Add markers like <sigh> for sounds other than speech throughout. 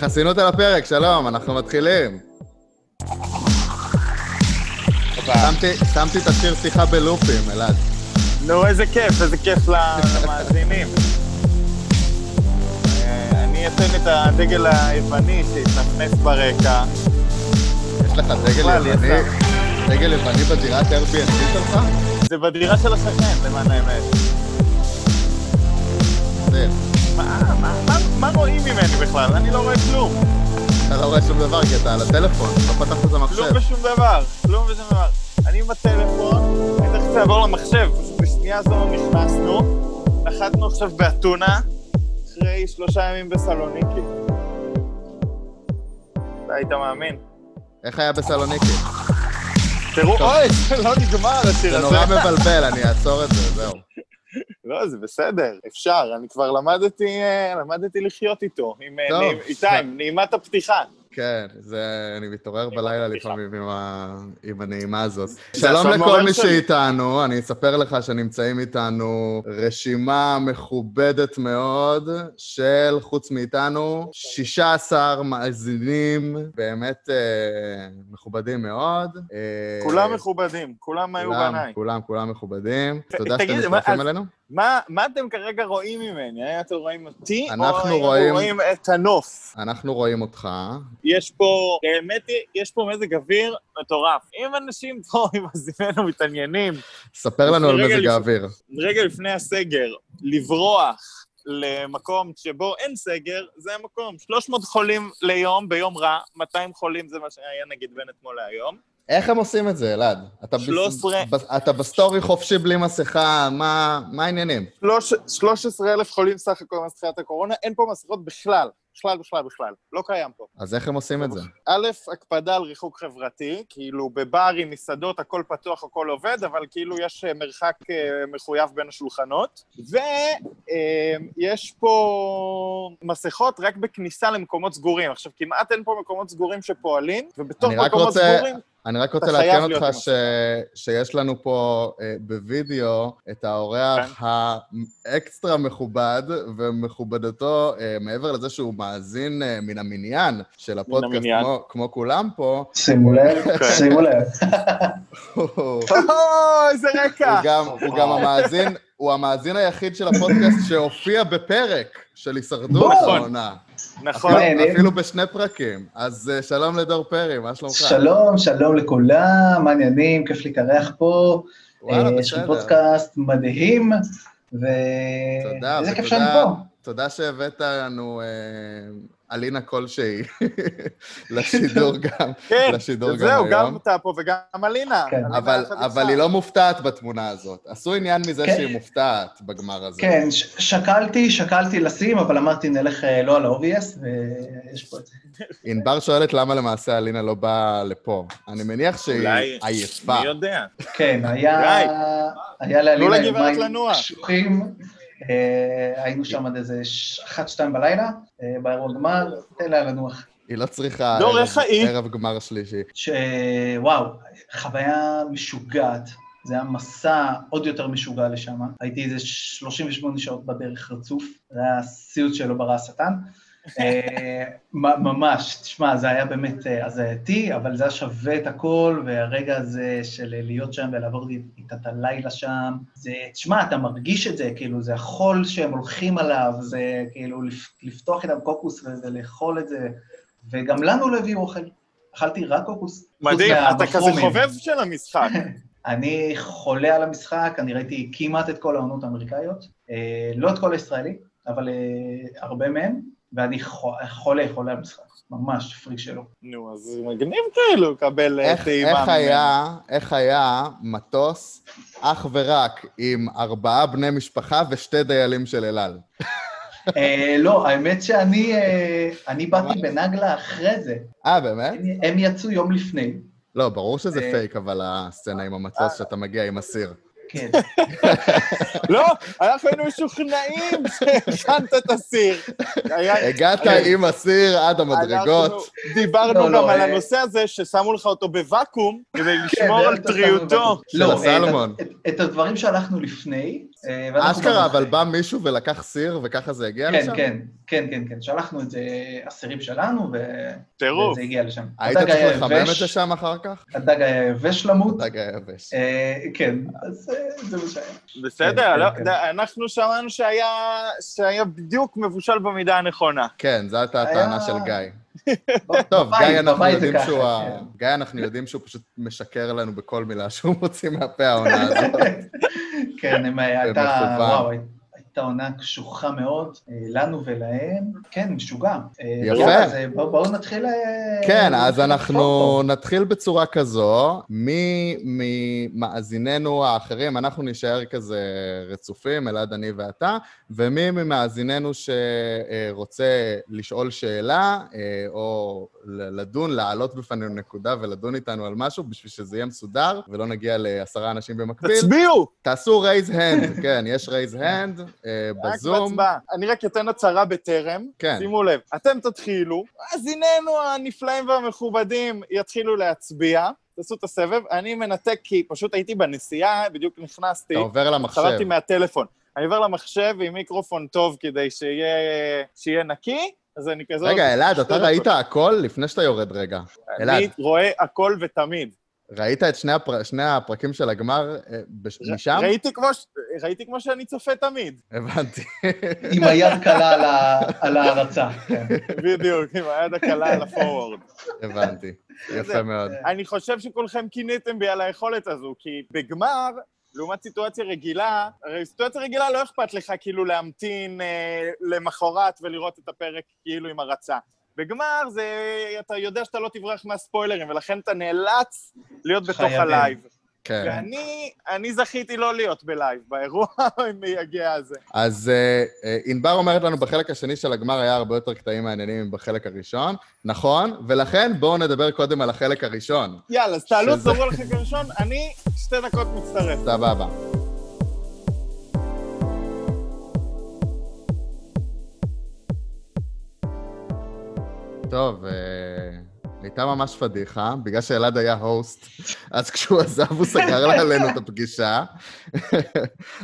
חסינות על הפרק, שלום, אנחנו מתחילים. שמתי, שמתי את השיר שיחה בלופים, אלעד. נו, איזה כיף, איזה כיף למאזינים. אה, אני אתן את הדגל היווני שהתנפנף ברקע. יש לך דגל יווני. דגל יווני בדירת Airbnb שלך? זה בדירה של השכן, למען האמת. זה, מה, רואים ממני בכלל? אני לא רואה כלום. אתה לא רואה שום דבר כי אתה על הטלפון, לא פתחת את כלום המחשב. ושום דבר. כלום ושום דבר. אני עם הטלפון, אני תכף אעבור למחשב. פשוט בשנייה זו נכנסנו, נחתנו עכשיו באתונה, אחרי שלושה ימים בסלוניקי. אתה היית מאמין? איך היה בסלוניקי? תראו, אוי, זה לא נגמר השיר זה הזה. נורא מבלבל, אני אעצור את זה, זהו. לא, זה בסדר, אפשר. אני כבר למדתי, אה, למדתי לחיות איתו. עם, אה, טוב. נעים- איתי, עם <laughs> נעימת הפתיחה. כן, זה... אני מתעורר בלילה. לפעמים עם, ה... עם הנעימה הזאת. שלום לכל מי. שאיתנו, אני אספר לך שנמצאים איתנו רשימה מכובדת מאוד של, חוץ מאיתנו, 16 מאזינים באמת אה, מכובדים מאוד. אה, כולם מכובדים, כולם היו בניי. כולם, כולם מכובדים. תודה שאתם מצטרפים אלינו. מה, מה אתם כרגע רואים ממני? האם אתם רואים אותי, או רואים- האם רואים את הנוף? אנחנו רואים אותך. יש פה, היא, יש פה מזג אוויר מטורף. אם אנשים פה, אם מאזיננו מתעניינים, ספר לנו על מזג האוויר. רגע לפני הסגר, לברוח למקום שבו אין סגר, זה המקום. 300 חולים ליום, ביום רע, 200 חולים זה מה שהיה נגיד בין אתמול להיום. איך הם עושים את זה, אלעד? אתה, ב- 13. ב- אתה ב story חופשי בלי מסכה, מה, מה העניינים? 13 אלף חולים סך הכל מתחילת הקורונה, אין פה מסכות בכלל. בכלל, בכלל, בכלל. לא קיים פה. אז איך הם עושים את זה? א', הקפדה על ריחוק חברתי, כאילו בברים, מסעדות, הכל פתוח, הכל עובד, אבל כאילו יש אה, מרחק אה, מחויב בין השולחנות. ויש פה מסכות רק בכניסה למקומות סגורים. עכשיו, כמעט אין פה מקומות סגורים שפועלים, ובתוך מקומות רוצה- סגורים... אני רק רוצה לעדכן אותך ש... שיש לנו פה אה, בווידאו את האורח כן. האקסטרה מכובד, ומכובדתו, אה, מעבר לזה שהוא מאזין אה, מן המניין של הפודקאסט, המניין. כמו, כמו כולם פה, שימו לב, כן. <laughs> שימו לב. <laughs> איזה רקע! הוא גם, הוא גם המאזין, הוא המאזין היחיד של הפודקאסט שהופיע בפרק של הישרדות נכון. העונה. נכון. אפילו- נהנים. אפילו בשני פרקים. אז אה, שלום לדור פרי, מה שלומך? שלום, שלום לכולם, מה העניינים? כיף להתארח פה. וואלה, אה, יש לי בסדר. פודקאסט מדהים, ו... תודה, איזה כיף שאני פה. תודה שהבאת לנו אה, אלינה כלשהי לשידור <laughs> גם, כן, לשידור גם זהו, גם היום. אתה פה וגם אלינה. כן. אלינה אבל, אבל. היא לא מופתעת בתמונה הזאת. עשו עניין מזה כן. שהיא מופתעת בגמר הזה. כן, ש- שקלתי, שקלתי לשים, אבל אמרתי נלך אה, לא על ה-obvious, ויש פה את זה. <laughs> ענבר שואלת למה למעשה אלינה לא באה לפה. אני מניח שהיא אולי- עייפה. מי יודע? כן, היה... היה לאלינה לנוח. קשוחים. אה, היינו שם עד איזה אחת, שתיים בלילה, אה, באירוע גמר, תן לה לנוח. היא לא צריכה דור, ערב- גמר שלישי. שוואו, חוויה משוגעת. זה היה מסע עוד יותר משוגע לשם. הייתי איזה 38 שעות בדרך רצוף, זה היה סיוט שלא ברא השטן. אה, ממש, תשמע, זה היה באמת אה, הזייתי, אבל זה היה שווה את הכל, והרגע הזה של להיות שם ולעבור איתה את הלילה שם, זה, תשמע, אתה מרגיש את זה, כאילו, זה החול שהם הולכים עליו, זה כאילו לפ- לפתוח איתם קוקוס ולאכול את זה, וגם לנו לא הביאו אוכל. אכלתי רק קוקוס. מדהים, אתה כזה. חובב של המשחק. <laughs> אני חולה על המשחק, אני ראיתי כמעט את כל העונות האמריקאיות, אה, לא את כל הישראלי, אבל אה, הרבה מהם, ואני חו- חולה, חולה על המשחק, ממש פריק שלו. נו, אז מגניב כאילו לקבל אה, איך, טעימה איך. היה, איך היה מטוס אך ורק עם ארבעה בני משפחה ושתי דיילים של אל על? אה, לא, האמת שאני אה, אני באתי בנגלה אחרי זה, אה, באמת? הם, הם יצאו יום לפני. לא, ברור שזה פייק, אבל הסצנה עם המטוס שאתה מגיע עם הסיר. כן. <laughs> לא, אנחנו היינו משוכנעים שהכנת את הסיר. הגעת עם הסיר עד המדרגות. דיברנו לא, לא, גם על אה, הנושא הזה ששמו לך אותו בוואקום כדי כן, לשמור על טריותו. בבית. לא, של הסלמון. את, הדברים שהלכנו לפני, אשכרה, במחנה. אבל בא מישהו ולקח סיר וככה זה הגיע כן, לשם? כן, כן, כן, כן. שלחנו את זה אסירים שלנו, ו- טירוף. וזה הגיע לשם. היית הדג צריך היה לחמם יבש, את זה שם אחר כך? הדג היה יבש למות. דג היבש. אה, כן, אז אה, זה מה שהיה. בסדר, כן, לא- כן. אנחנו שמענו שהיה שהיה בדיוק מבושל במידה הנכונה. כן, זו הייתה היה- הטענה של גיא. <laughs> טוב, גיא, אנחנו יודעים שהוא... גיא, אנחנו יודעים שהוא פשוט משקר לנו בכל מילה שהוא מוציא מהפה העונה הזאת. <laughs> כן, הם, הייתה, במכוון. וואו, הייתה עונה קשוחה מאוד, אה, לנו ולהם, כן, משוגע. אה, יפה. אז אה, בואו בואו נתחיל... אה, כן, אז נתחיל אנחנו לחפור נתחיל בצורה כזו. מי ממאזיננו האחרים, אנחנו נישאר כזה רצופים, אלעד, אני ואתה, ומי ממאזיננו שרוצה לשאול שאלה, אה, או ל- לדון, להעלות בפנינו נקודה ולדון איתנו על משהו, בשביל שזה יהיה מסודר, ולא נגיע לעשרה אנשים במקביל, תצביעו! תעשו raise hand, <laughs> כן, יש raise hand רק בזום. בהצבעה. אני רק אתן הצהרה בטרם. כן. שימו לב, אתם תתחילו, אז הננו הנפלאים והמכובדים יתחילו להצביע. תעשו את הסבב, אני מנתק כי פשוט הייתי בנסיעה, בדיוק נכנסתי, אתה עובר למחשב. חזרתי מהטלפון. אני עובר למחשב עם מיקרופון טוב כדי שיהיה, שיהיה נקי, אז אני כזה... רגע, אלעד, אתה. ראית הכל לפני שאתה יורד רגע. אלעד. אני רואה הכל ותמיד. ראית את שני, הפר... שני הפרקים של הגמר אה, בש... ר- משם? ראיתי כמו, ש... ראיתי כמו שאני צופה תמיד, הבנתי. <laughs> עם היד קלה על ה- על ההרצה. כן. בדיוק, עם היד הקלה על הפורוורד. הבנתי. יפה מאוד. אני חושב שכולכם קינאתם בי על היכולת הזו, כי בגמר, לעומת סיטואציה רגילה, הרי סיטואציה רגילה לא אכפת לך כאילו להמתין אה, למחרת ולראות את הפרק כאילו עם הרצה. בגמר זה, אתה יודע שאתה לא תברח מהספוילרים, ולכן אתה נאלץ להיות בתוך. הלייב. כן. ואני אני זכיתי לא להיות בלייב באירוע <laughs> המייגע הזה. אז אה, אה, ענבר אומרת לנו, בחלק השני של הגמר היה הרבה יותר קטעים מעניינים מבחלק הראשון. נכון, ולכן בואו נדבר קודם על החלק הראשון. יאללה, אז תעלו, תדברו על החלק הראשון, אני שתי דקות מצטרף. סבבה. טוב, אה, הייתה ממש פדיחה, בגלל שאלעד היה host, אז כשהוא עזב הוא סגר עלינו את הפגישה.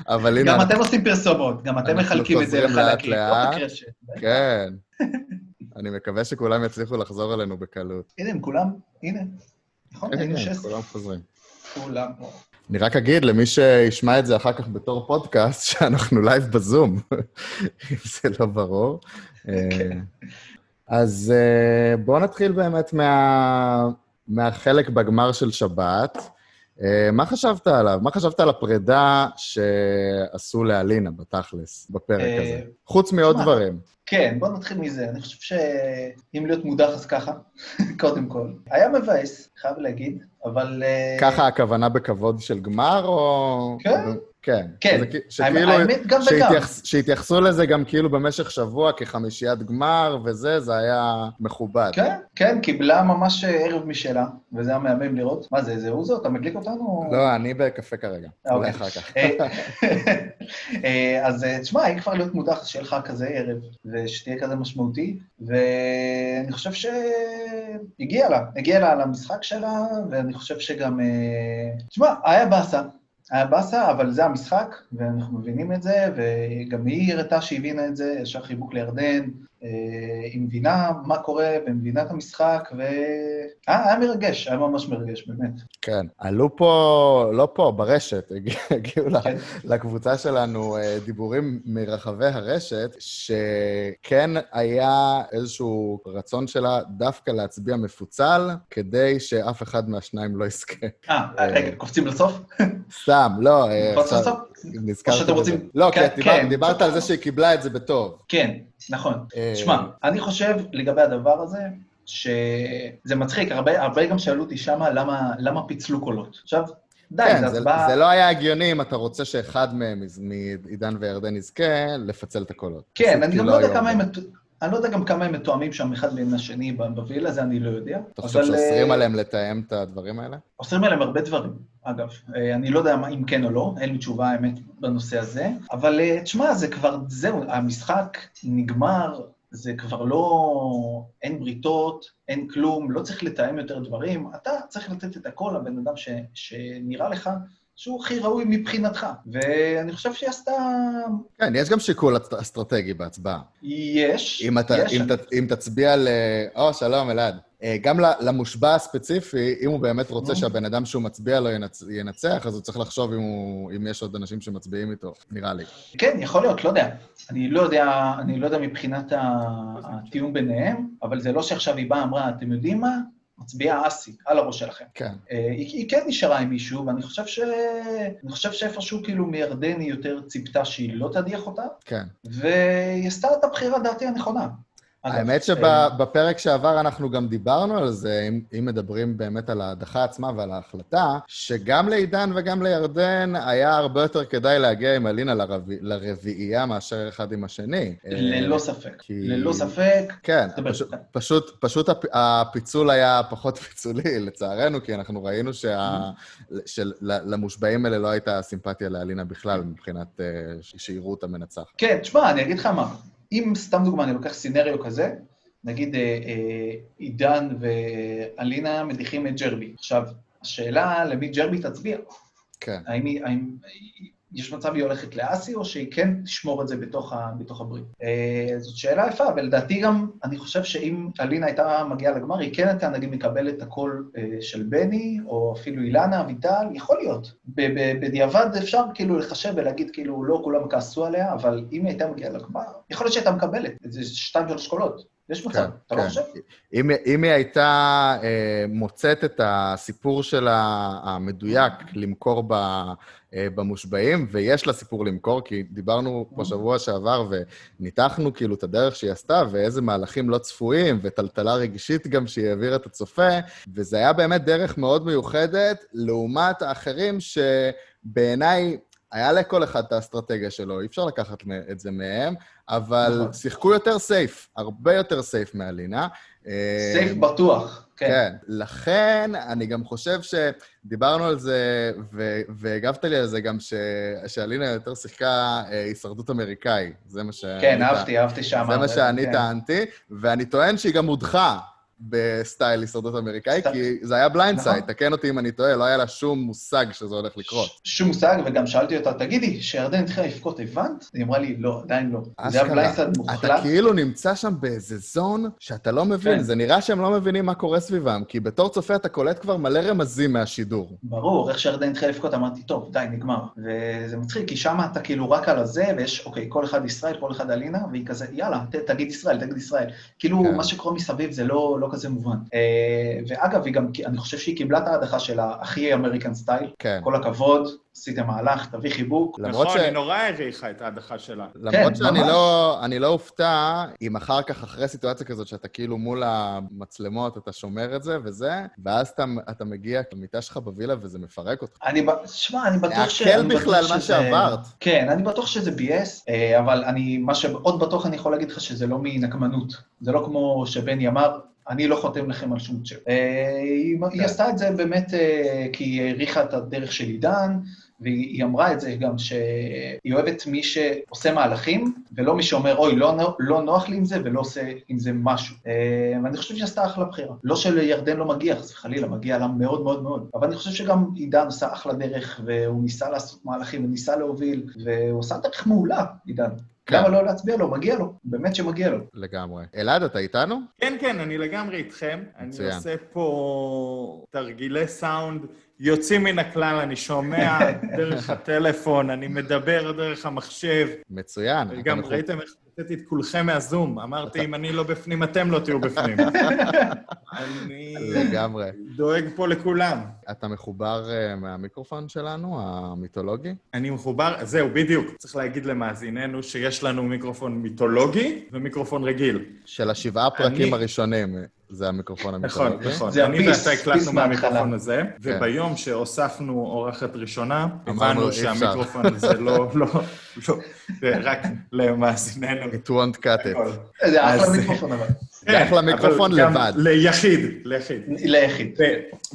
אבל הנה, גם אתם עושים פרסומות, גם אתם אנחנו מחלקים את זה לחלקים. לא ש... כן. <laughs> אני מקווה שכולם יצליחו לחזור אלינו בקלות. הנה, הם כולם, הנה. נכון, כן, היינו כן, 16. כולם חוזרים. כולם. אני רק אגיד למי שישמע את זה אחר כך בתור פודקאסט, <laughs> שאנחנו לייב בזום, <laughs> אם זה לא ברור. אז אה, בואו נתחיל באמת מה... מהחלק בגמר של שבת. אה, מה חשבת עליו? מה חשבת על הפרידה שעשו לאלינה בתכלס, בפרק אה, הזה? חוץ מעוד דברים. כן, בוא נתחיל מזה. אני חושב שאם להיות מודח אז ככה, <laughs> קודם כל. היה מבאס, חייב להגיד, אבל... ככה הכוונה בכבוד של גמר, או... כן. כן. כן. זה שכאילו... האמת, גם וגם. שהתייחס, שהתייחסו לזה גם כאילו במשך שבוע כחמישיית גמר וזה, זה היה מכובד. כן, כן, קיבלה ממש ערב משלה, וזה היה מהמם לראות. מה זה, זה אוזו? אתה מדליק אותנו? לא, אני בקפה כרגע. אה, אולי אוקיי. אחר כך. אה, אה, אז אה, תשמע, אם כבר להיות מודח, אז שיהיה לך כזה ערב, ושתהיה כזה משמעותי, ואני חושב שהגיע לה, הגיע לה למשחק שלה, ואני חושב שגם... תשמע, היה באסה. היה באסה, אבל זה המשחק, ואנחנו מבינים את זה, וגם היא הראתה שהיא הבינה את זה, ישר חיבוק לירדן, היא מבינה מה קורה, ומבינה את המשחק, והיה היה מרגש, היה ממש מרגש, באמת. כן. עלו פה, לא פה, ברשת, <laughs> הגיע- הגיעו כן. לקבוצה שלנו אה, דיבורים מרחבי הרשת, שכן היה איזשהו רצון שלה דווקא להצביע מפוצל, כדי שאף אחד מהשניים לא יזכה. אה, רגע, קופצים לסוף? סתם, לא, אה, עכשיו לסוף? נזכרת או שאתם בזה. רוצים- לא, כן, כי דיברת- כן. דיברת על זה שהיא קיבלה את זה בטוב. כן, נכון. אה, שמע, אני חושב לגבי הדבר הזה, שזה מצחיק, הרבה, הרבה גם שאלו אותי שמה למה, למה פיצלו קולות. עכשיו, די, כן, זה זה, הצבעה... זה לא היה הגיוני אם אתה רוצה שאחד מהם, מעידן וירדן יזכה, לפצל את הקולות. כן, אני גם לא יודע היו כמה הם... אני לא יודע גם כמה הם מתואמים שם אחד בין השני בווילה, זה אני לא יודע. אתה חושב שאוסרים אה, עליהם לתאם את הדברים האלה? אוסרים עליהם הרבה דברים, אגב. אה, אני לא יודע אם כן או לא, אין לי תשובה, האמת, בנושא הזה. אבל אה, תשמע, זה כבר, זהו, המשחק נגמר, זה כבר לא... אין בריתות, אין כלום, לא צריך לתאם יותר דברים. אתה צריך לתת את הכל לבן אדם ש, שנראה לך שהוא הכי ראוי מבחינתך. ואני חושב שהיא עשתה... כן, יש גם שיקול אסט- אסטרטגי בהצבעה. יש, אם, אתה, יש. אם, ת, אם תצביע ל... או, שלום, אלעד. אה, גם למושבע הספציפי, אם הוא באמת רוצה. שהבן אדם שהוא מצביע לו ינצ... ינצח, אז הוא צריך לחשוב אם, הוא... אם יש עוד אנשים שמצביעים איתו, נראה לי. כן, יכול להיות, לא יודע. אני לא יודע, אני לא יודע מבחינת התיאום ביניהם, אבל זה לא שעכשיו היא באה, אמרה, אתם יודעים מה? מצביעה אסי, על הראש שלכם. כן. אה, היא, היא כן נשארה עם מישהו, ואני חושב ש... אני חושב שאיפשהו כאילו מירדן היא יותר ציפתה שהיא לא תדיח אותה, כן. והיא עשתה את הבחירה, דעתי, הנכונה. האמת אה, שבפרק שעבר אנחנו גם דיברנו על זה, אם, אם מדברים באמת על ההדחה עצמה ועל ההחלטה, שגם לעידן וגם לירדן היה הרבה יותר כדאי להגיע עם אלינה לרבי, לרביעייה מאשר אחד עם השני. ללא אה, ספק. כי- ללא ספק. כן, פשוט. פשוט, פשוט הפ- הפיצול היה פחות <laughs> פיצולי, לצערנו, כי אנחנו ראינו שה, שלמושבעים האלה לא הייתה סימפתיה לאלינה בכלל, מבחינת אה, שיראו אותה מנצחת. כן, תשמע, אני אגיד לך מה, אם סתם דוגמה, אני לוקח סינריו כזה, נגיד אה, אה, עידן ואלינה מדיחים את ג'רבי. עכשיו, השאלה למי ג'רבי תצביע. כן. האם היא, יש מצב היא הולכת לאסי, או שהיא כן תשמור את זה בתוך, ה, בתוך הברית? אה, זאת שאלה יפה, ולדעתי גם, אני חושב שאם אלינה הייתה מגיעה לגמר, היא כן הייתה, נגיד, מקבלת את הקול אה, של בני, או אפילו אילנה, אביטל, יכול להיות. בדיעבד אפשר כאילו לחשב ולהגיד, כאילו, לא כולם כעסו עליה, אבל אם היא הייתה מגיעה לגמר, יכול להיות שהייתה מקבלת איזה שתיים, שלוש קולות. יש מצב, אתה לא חושב? אם, אם היא הייתה אה, מוצאת את הסיפור שלה המדויק למכור ב, במושבעים, ויש לה סיפור למכור, כי דיברנו פה שבוע שעבר וניתחנו כאילו את הדרך שהיא עשתה, ואיזה מהלכים לא צפויים, וטלטלה רגשית גם שהיא העבירה את הצופה, וזה היה באמת דרך מאוד מיוחדת, לעומת האחרים שבעיניי... היה לכל אחד את האסטרטגיה שלו, אי אפשר לקחת את זה מהם, אבל נכון. שיחקו יותר סייף, הרבה יותר סייף מאלינה. סייף בטוח, כן. כן. לכן, אני גם חושב שדיברנו על זה, ו- והגבת לי על זה גם ש- שאלינה יותר שיחקה אה, הישרדות אמריקאי. זה מה ש... כן, אהבתי, אהבתי שאמרת. זה מה שאני כן. טענתי, ואני טוען שהיא גם הודחה בסטייל הישרדות אמריקאי, כי זה היה blind נכון. side, תקן אותי אם אני טועה, לא היה לה שום מושג שזה הולך לקרות. שום מושג, וגם שאלתי אותה, תגידי, שירדן התחילה לבכות, הבנת? היא אמרה לי, לא, עדיין לא. זה היה. blindside מוחלט. כאילו נמצא שם באיזה zone שאתה לא מבין, כן. זה נראה שהם לא מבינים מה קורה סביבם, כי בתור צופה אתה קולט כבר מלא רמזים מהשידור. ברור, איך שירדן התחילה לבכות, אמרתי, טוב, די, נגמר. וזה מצחיק, כי שם אתה כאילו רק על הזה, ויש, אוקיי, כל אחד ישראל, כל אחד אלינה, והיא כזה, יאללה, תגיד ישראל, תגיד ישראל. כאילו, כן. מה שקורה מסביב זה לא, לא כזה מובן. אה, ואגב, גם, אני חושב שהיא קיבלה את ההדחה שלה הכי אמריקן סטייל. כן. כל הכבוד, עשיתם מהלך, תביא חיבוק. נכון, ש- היא נורא העריכה את ההדחה שלה. למרות כן, שאני ממש. לא, אני לא אופתע אם אחר כך, אחרי סיטואציה כזאת, שאתה כאילו מול המצלמות, אתה שומר את זה וזה, ואז אתה, אתה מגיע למיטה שלך בווילה וזה מפרק אותך. אני, ב- שמע, אני בטוח ש... להקל בכלל מה שזה- שעברת. כן, אני בטוח שזה ביאס, אה, אבל אני, מה שעוד בטוח אני יכול להגיד לך שזה לא מנקמנות. זה לא כמו שבני אמר, אני לא חותם לכם על שום צ'ק. אה, היא, כן. עשתה את זה באמת אה, כי היא העריכה את הדרך של עידן, והיא אמרה את זה גם שהיא אוהבת מי שעושה מהלכים, ולא מי שאומר, אוי, לא, לא נוח לי עם זה ולא עושה עם זה משהו. אה, ואני חושב שהיא עשתה אחלה בחירה. לא שלירדן לא מגיע, חס וחלילה, מגיע לה מאוד מאוד מאוד. אבל אני חושב שגם עידן עשה אחלה דרך, והוא ניסה לעשות מהלכים, וניסה להוביל, והוא עשה דרך מעולה, עידן. כן. למה לא להצביע לו? מגיע לו, באמת שמגיע לו. לגמרי. אלעד, אתה איתנו? כן, כן, אני לגמרי איתכם. אני מצוין. עושה פה תרגילי סאונד יוצאים מן הכלל, אני שומע <laughs> דרך הטלפון, אני מדבר דרך המחשב. מצוין. אתה גם מכו- ראיתם איך הוצאתי את כולכם מהזום. אמרתי, אם אני לא בפנים, אתם לא תהיו בפנים. <laughs> אני לגמרי. דואג פה לכולם. אתה מחובר אה, מהמיקרופון שלנו, המיתולוגי? אני מחובר, זהו, בדיוק. צריך להגיד למאזיננו שיש לנו מיקרופון מיתולוגי ומיקרופון רגיל. של השבעה פרקים הראשונים, זה המיקרופון נכון, המיתולוגי. נכון. זה אני ואתה הקלטנו. מהמיקרופון הזה, כן. וביום שהוספנו אורחת ראשונה, אמרנו, הבנו. שהמיקרופון הזה לא, לא, לא, זה רק למאזיננו. It won't cut it. זה אחלה מיקרופון אבל. זה אחלה כן, מיקרופון לבד. ליחיד, ליחיד. ליחיד.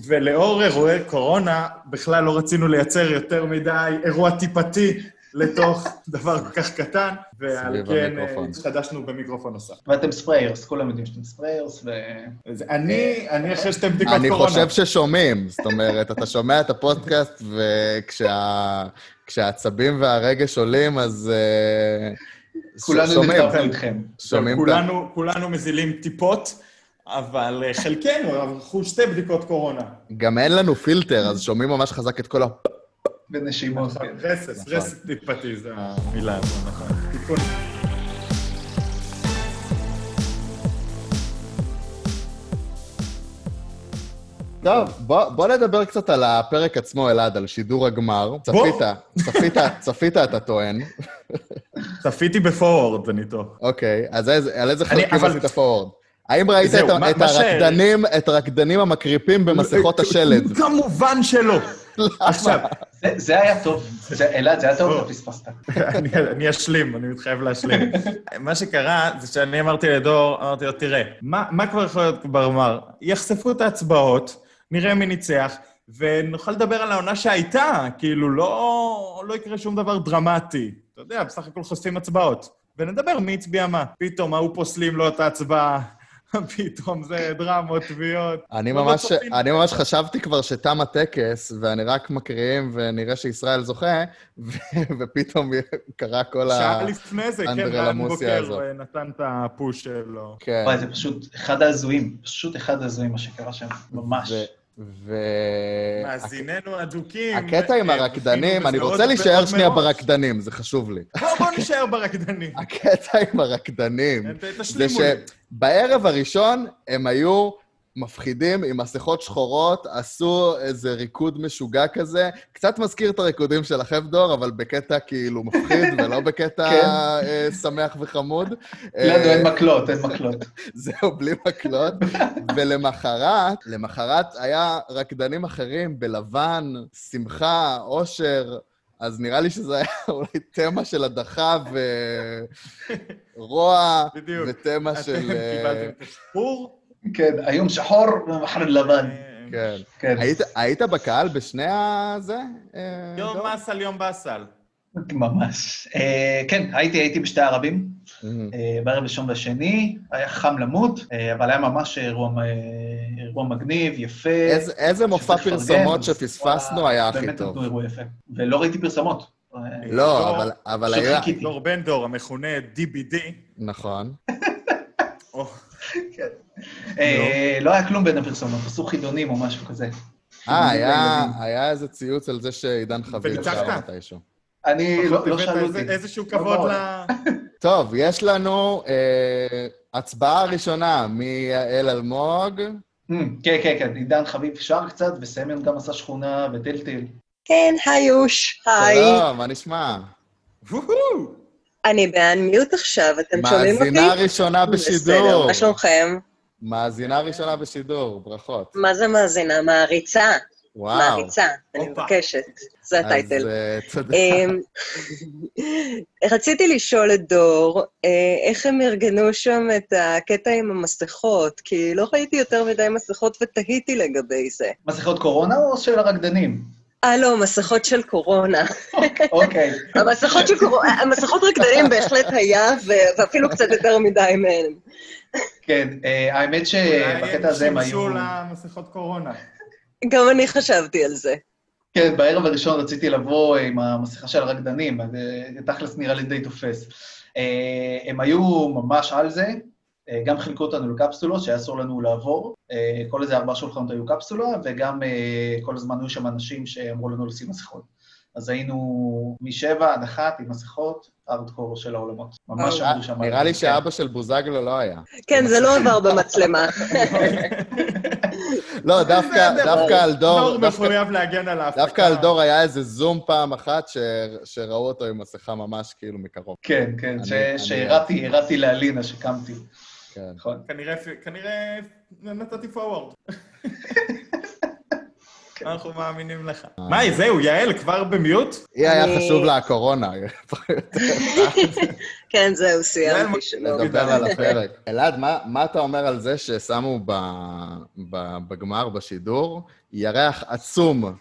ולאור אירועי קורונה, בכלל לא רצינו לייצר יותר מדי אירוע טיפתי לתוך <laughs> דבר כל כך קטן, ועל כן. אה, התחדשנו במיקרופון נוסף. ואתם ספריירס, כולם יודעים שאתם ספריירס, ו... אני, אני אחרי שתי בדיקות אני קורונה. חושב ששומעים, זאת אומרת, אתה שומע את הפודקאסט, וכשהעצבים והרגש עולים, אז אה, כולנו נקרבנו איתכם. שומעים. כולנו, כולנו מזילים טיפות, אבל אה, חלקנו ערכו שתי בדיקות קורונה. גם אין לנו פילטר, אז שומעים ממש חזק את כל ה... ונשימות, נכון, כן. רסס, נכון. רסס טיפתי זה המילה הזו, נכון. תיקון. טוב, בוא, בוא נדבר קצת על הפרק עצמו, אלעד, על שידור הגמר. בוא. צפית, צפית, צפית, אתה טוען. צפיתי בפורוורד, אני טוב. אוקיי, אז איזה, על איזה אני- חלקים אבל- עשית פורוורד? האם ראית זהו, את, מה- את מה ש- הרקדנים, את הרקדנים המקריפים במסכות השלד? כמובן שלא. עכשיו, זה- זה היה טוב. זה- אלעד, זה היה טוב. אתה פספסת. <laughs> אני, אשלים, אני מתחייב להשלים. מה שקרה זה שאני אמרתי לדור, אמרתי לו, תראה, מה, מה כבר יכול להיות בגמר? יחשפו את ההצבעות, נראה מי ניצח, ונוכל לדבר על העונה שהייתה, כאילו, לא, לא יקרה שום דבר דרמטי. אתה יודע, בסך הכל חושפים הצבעות. ונדבר מי הצביע מה. פתאום ההוא פוסלים לו את ההצבעה, <laughs> פתאום זה דרמות, תביעות. אני לא ממש. אני ממש חשבתי כבר שתם הטקס, ואני רק מקריאים ונראה שישראל זוכה, <laughs> ופתאום קרה כל ה... שעה לפני זה, כן, רן האנדרלמוסיה הזאת. בוקר אה, נתן את הפוש שלו. כן. וואי, זה פשוט אחד ההזויים. פשוט אחד ההזויים מה שקרה שם, ממש. ו... מאזיננו הדוקים. הקטע עם אה, הרקדנים, זכינו אני רוצה להישאר שנייה. ברקדנים, זה חשוב לי. בוא, נישאר ברקדנים. הקטע עם הרקדנים, זה. שבערב הראשון הם היו מפחידים עם מסכות שחורות, עשו איזה ריקוד משוגע כזה, קצת מזכיר את הריקודים שלכם, דור, אבל בקטע כאילו מפחיד <laughs> ולא בקטע כן. אה, שמח וחמוד. לנו אה, אין מקלות, אין מקלות. <laughs> זהו, בלי מקלות. ולמחרת, למחרת היה רקדנים אחרים בלבן, שמחה, אושר. אז נראה לי שזה היה <laughs> אולי תמה של הדחה ורוע, בדיוק. ותמה אתם של... אה, קיבלתם את השחרור. כן, היום שחור ומחר לבן. כן. כן, היית, היית בקהל בשני הזה? אה, יום דור? באסל, יום באסל. ממש. אה, כן, הייתי, הייתי בשתי ערבים, Mhm. אה, בערב ראשון והשני, היה חם למות, אבל היה ממש אירוע, אירוע מגניב, יפה. איזה, איזה מופע פרסומות. שפספסנו היה הכי באמת טוב. נתנו אירוע יפה. ולא ראיתי פרסומות. לא, אבל, אבל היה... דור בן דור, המכונה DBD. נכון. <laughs> או, אה, לא היה כלום בין הפרסומות, עשו חידונים או משהו כזה. אה, היה, איזה ציוץ על זה שעידן חביב? שר מתישהו. אני, לא לא שאלו אותי. איזשהו לא כבוד ל... <laughs> טוב, יש לנו אה, הצבעה ראשונה מיעל אלמוג. Hmm, כן, כן, כן, עידן חביב שר קצת, וסמיון גם עשה שכונה וטלטל. כן, היוש, היי. שלום, מה נשמע? אני באנמיוט עכשיו, אתם שומעים אותי? מאזינה ראשונה בסדר, בשידור. מה שלומכם? מאזינה ראשונה בשידור, ברכות. מה זה מאזינה? מעריצה. וואו. מעריצה, אני. מבקשת. זה הטייטל. אז אה, תודה. אמ, <laughs> רציתי לשאול את דור, אה, איך הם ארגנו שם את הקטע עם המסכות? כי לא ראיתי יותר מדי מסכות ותהיתי לגבי זה. מסכות קורונה או של הרקדנים? אה, לא, מסכות של קורונה. אוקיי. המסכות של קורונה, המסכות רקדנים בהחלט היה, ו- ואפילו קצת יותר מדי מהם. כן, אה, האמת שבקטע הזה הם היו... שימשו למסכות קורונה. גם אני חשבתי על זה. כן, בערב הראשון רציתי לבוא עם המסכה של הרקדנים, אז אה, תכלס נראה לי די תופס. אה, הם היו ממש על זה, אה, גם חילקו אותנו לקפסולות, שהיה אסור לנו לעבור. אה, כל איזה ארבעה שולחנות היו קפסולה, וגם אה, כל הזמן היו שם אנשים שאמרו לנו לשים מסכות. אז היינו משבע עד אחת עם מסכות, ארדקור של העולמות. ממש אה, עמדו שם. נראה לי. שאבא של בוזגלו לא היה. כן, זה לא עבר במצלמה. לא, דווקא על דור, דור דווקא- מחויב להגן על ההפקה. דווקא על דור היה איזה זום פעם אחת שראו אותו עם מסכה ממש כאילו מקרוב. כן, כן, ש- אני- שהראתי הראתי לאלינה שקמתי. כן. נכון. כנראה, כנראה נתתי פורוורד. <laughs> אנחנו מאמינים לך. מה, זהו, יעל, כבר במיוט? היא היה חשוב לה הקורונה, <laughs> כן, זהו, סיימתי, שלום. לדבר על הפרק. אלעד, מה- מה אתה אומר על זה ששמו ב- ב- בגמר, בשידור, ירח עצום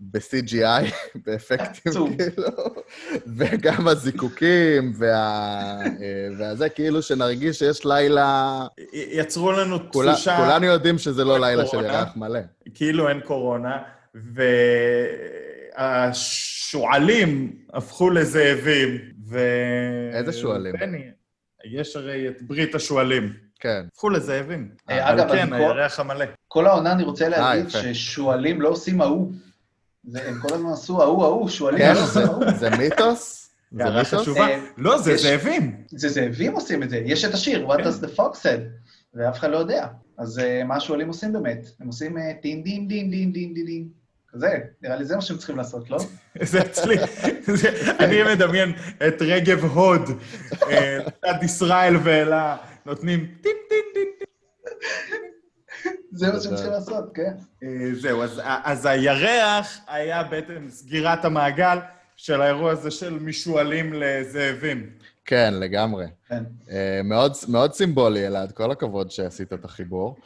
ב-CGI, <laughs> באפקטים. כאילו, וגם הזיקוקים, וה... אה, והזה, כאילו שנרגיש שיש לילה... יצרו לנו כולה- תחושה כולנו יודעים שזה לא לילה של. ירח מלא. כאילו אין קורונה, והשועלים הפכו לזאבים, ו... איזה שועלים? בני, יש הרי את ברית השועלים. כן. הפכו לזאבים. אה, אבל אגב, כן, הירח המלא. כל העונה אני רוצה אה, להגיד יפה. ששועלים לא עושים ההוא. זה- הם כל הזמן עשו ההוא, ההוא, שועלים כן, לא זה-. זה מיתוס? זה הערה מיתוס? חשובה. אה, לא, זה זאבים. זה זאבים עושים את זה, יש את השיר, What כן. does the fox said, ואף אחד לא יודע. אז אה, מה השועלים עושים באמת? הם עושים אה, טין דין דין דין דין דין דין. כזה, נראה לי זה מה שהם צריכים לעשות, לא? זה אצלי, זה- אני מדמיין את רגב הוד, אה, לצד ישראל ואלה, נותנים טין טין טין טין. זה מה שהם צריכים לעשות, כן. אה, זהו, אז, אז הירח היה בעצם סגירת המעגל של האירוע הזה של משועלים לזאבים. כן, לגמרי. כן. אה, מאוד, מאוד סימבולי, אלעד, כל הכבוד שעשית את החיבור.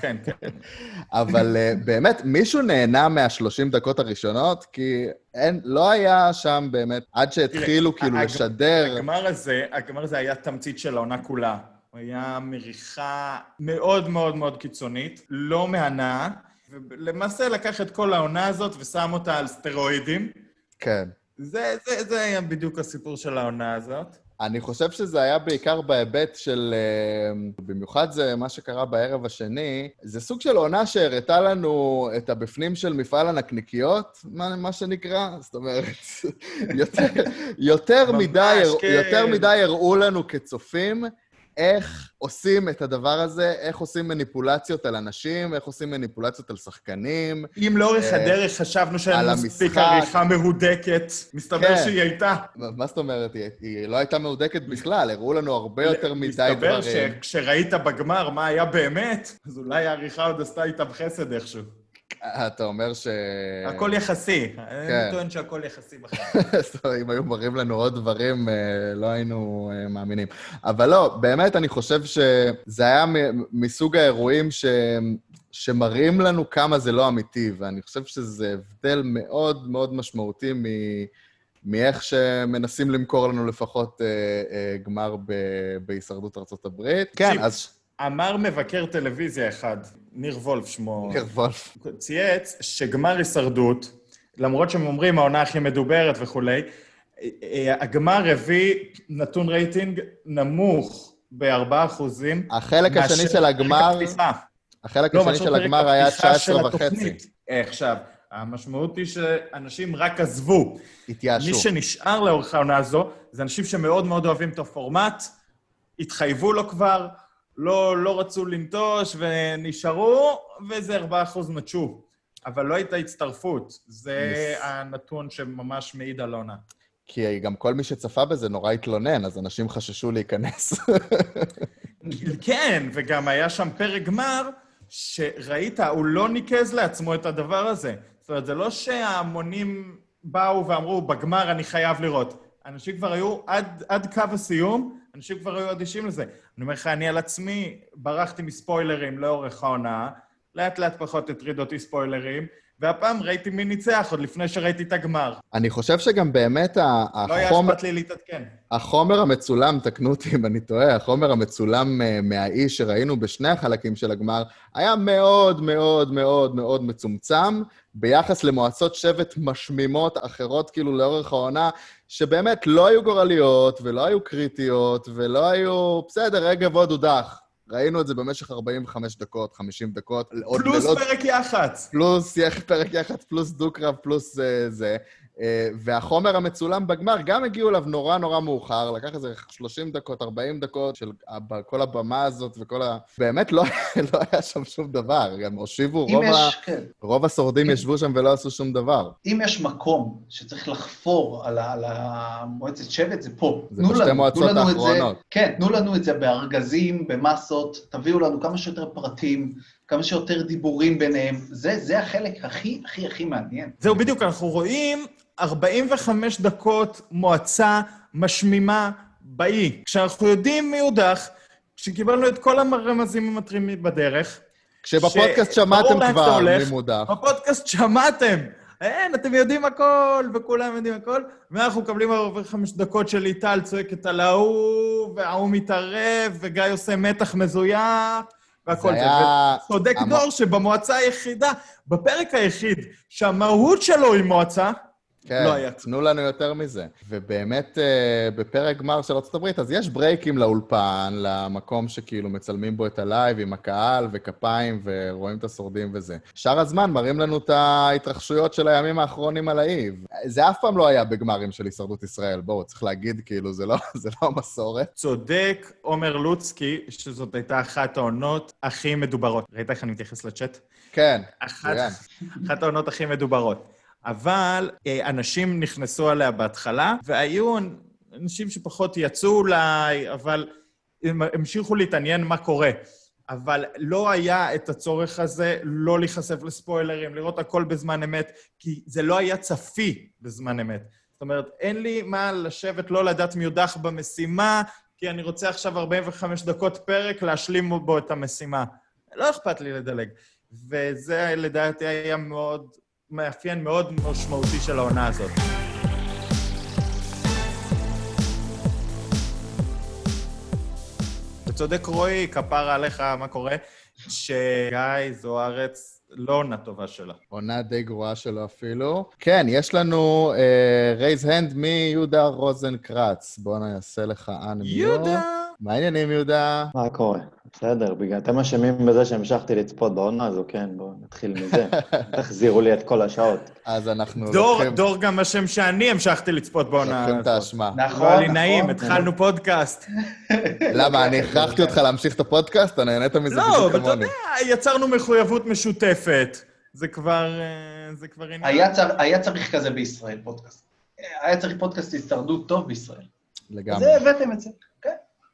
כן, כן. <laughs> אבל אה, באמת, מישהו נהנה מה-30 דקות הראשונות? כי אין, לא היה שם באמת, עד שהתחילו כאילו לשדר... הגמר הזה, הגמר הזה היה תמצית של העונה כולה. הוא היה מריחה מאוד מאוד מאוד קיצונית, לא מהנה, ולמעשה לקח את כל העונה הזאת ושם אותה על סטרואידים. כן. זה, זה, זה היה בדיוק הסיפור של העונה הזאת. אני חושב שזה היה בעיקר בהיבט של... אה, במיוחד זה מה שקרה בערב השני, זה סוג של עונה שהראתה לנו את הבפנים של מפעל הנקניקיות, מה, מה שנקרא. זאת אומרת, <laughs> יותר, יותר, מדי, כן. יותר מדי הראו לנו כצופים איך עושים את הדבר הזה, איך עושים מניפולציות על אנשים, איך עושים מניפולציות על שחקנים. אם לאורך אה, הדרך חשבנו שאין מספיק. עריכה מהודקת, מסתבר כן. שהיא הייתה. מה זאת אומרת? היא, היא לא הייתה מהודקת בכלל, הראו לנו הרבה יותר מדי מסתבר דברים. שכשראית בגמר מה היה באמת, אז אולי העריכה עוד עשתה איתם חסד איכשהו. אתה אומר ש... הכל יחסי. כן. אני טוען שהכל יחסי בחיים. <laughs> זאת אומרת, אם היו מראים לנו עוד דברים, אה, לא היינו אה, מאמינים. אבל לא, באמת אני חושב שזה היה מסוג האירועים ש... שמראים לנו כמה זה לא אמיתי, ואני חושב שזה הבדל מאוד מאוד משמעותי מ... מאיך שמנסים למכור לנו לפחות אה, אה, גמר ב... בהישרדות ארצות הברית. כן, אז אמר מבקר טלוויזיה אחד, ניר וולף שמו, ניר וולף. צייץ שגמר הישרדות, למרות שהם אומרים העונה הכי מדוברת וכולי, הגמר הביא נתון רייטינג נמוך ב-4 אחוזים. החלק השני של הגמר, החלק לא, השני של הגמר היה הפתיחה של 19 וחצי. אה, עכשיו, המשמעות היא שאנשים רק עזבו. התייאשו. מי שנשאר לאורך העונה הזו, זה אנשים שמאוד מאוד אוהבים את הפורמט, התחייבו לו כבר, לא, לא רצו לנטוש ונשארו, וזה 4% נטשו. אבל לא הייתה הצטרפות. זה Yes. הנתון שממש מעיד על עונה. כי גם כל מי שצפה בזה נורא התלונן, אז אנשים חששו להיכנס. <laughs> כן, וגם היה שם פרק גמר, שראית, הוא לא ניקז לעצמו את הדבר הזה. זאת אומרת, זה לא שההמונים באו ואמרו, בגמר אני חייב לראות. אנשים כבר היו, עד, עד קו הסיום, אנשים כבר היו אדישים לזה. אני אומר לך, אני על עצמי ברחתי מספוילרים לאורך העונה, לאט לאט פחות הטריד אותי ספוילרים, והפעם ראיתי מי ניצח עוד לפני שראיתי את הגמר. אני חושב שגם באמת ה- לא היה אכפת לי להתעדכן. החומר המצולם, תקנו אותי אם אני טועה, החומר המצולם אה, מהאיש שראינו בשני החלקים של הגמר, היה מאוד מאוד מאוד מאוד מצומצם ביחס למועצות שבט משמימות אחרות, כאילו לאורך העונה, שבאמת לא היו גורליות ולא היו קריטיות ולא היו... בסדר, רגב עוד הודח. ראינו את זה במשך 45 דקות, 50 דקות. פלוס לילות- פרק יח"צ. פלוס פרק יח"צ, פלוס דו-קרב, פלוס אה, זה. אה, והחומר המצולם בגמר גם הגיעו אליו נורא נורא מאוחר, לקח איזה 30 דקות, 40 דקות של כל הבמה הזאת וכל ה... באמת לא, <laughs> לא היה שם שום דבר, גם הושיבו, רוב, ה... יש, כן, רוב השורדים ישבו שם ולא עשו שום דבר. אם יש מקום שצריך לחפור על, ה- על המועצת שבט, זה פה. זה בשתי לנו- מועצות האחרונות. זה, כן, תנו לנו את זה בארגזים, במסות, תביאו לנו כמה שיותר פרטים, כמה שיותר דיבורים ביניהם. זה, זה החלק הכי הכי הכי מעניין. זהו, בדיוק, אנחנו רואים 45 דקות מועצה משמימה באי. כשאנחנו יודעים מי הודח, כשקיבלנו את כל הרמזים המטרימים בדרך, כשבפודקאסט שברור שמעתם כבר. מי מודח. בפודקאסט שמעתם אין, אתם יודעים הכל, וכולם יודעים הכל. ואנחנו מקבלים 45 דקות של ליטל צועקת על ההוא, וההוא מתערב, וגיא עושה מתח מזויף, והכל זה זה. היה... צודק המ- דור שבמועצה היחידה, בפרק היחיד, שהמהות שלו היא מועצה, כן, לא היה. תנו לנו יותר מזה. ובאמת, אה, בפרק גמר של ארה"ב, אז יש ברייקים לאולפן, למקום שכאילו מצלמים בו את הלייב עם הקהל וכפיים ורואים את השורדים וזה. שאר הזמן מראים לנו את ההתרחשויות של הימים האחרונים על האי. זה אף פעם לא היה בגמרים של הישרדות ישראל, בואו, צריך להגיד, כאילו, זה לא, <laughs> זה לא המסורת. צודק עומר לוצקי, שזאת הייתה אחת העונות הכי מדוברות. ראית איך אני מתייחס לצ'אט? כן, אחת. אחת העונות הכי מדוברות. אבל אה, אנשים נכנסו עליה בהתחלה, והיו אנשים שפחות יצאו אולי, אבל הם המשיכו להתעניין מה קורה. אבל לא היה את הצורך הזה לא להיחשף לספוילרים, לראות הכל בזמן אמת, כי זה לא היה צפי בזמן אמת. זאת אומרת, אין לי מה לשבת לא לדעת מי יודח במשימה, כי אני רוצה עכשיו 45 דקות פרק להשלים בו את המשימה. לא אכפת לי לדלג. וזה לדעתי היה מאוד, מאפיין מאוד משמעותי של העונה הזאת. וצודק רועי, כפרה עליך, מה קורה? שגיא זוארץ לא עונה טובה שלה. עונה די גרועה שלו אפילו. כן, יש לנו רייז הנד מיהודה רוזנקרץ. בואו נעשה לך unmute. יהודה! מה העניינים, יהודה? מה קורה? בסדר, בגלל אתם אשמים בזה שהמשכתי לצפות בעונה הזו, כן, בואו נתחיל מזה. <laughs> תחזירו לי את כל השעות. אז אנחנו דור, לוקחים דור גם אשם שאני המשכתי לצפות בעונה לוקחים את. האשמה. נכון, לא היה לי נכון. נעים, התחלנו פודקאסט. <laughs> למה, אני הכרחתי אותך להמשיך את הפודקאסט? אתה נהנית מזה לא, בדיוק אבל אתה כמוני. יודע, יצרנו מחויבות משותפת. זה כבר... אה, זה כבר עניין. היה, צר, היה צריך כזה בישראל, פודקאסט. היה צריך פודקאסט הישרדות טוב בישראל. לגמרי. זה הבאתם את זה.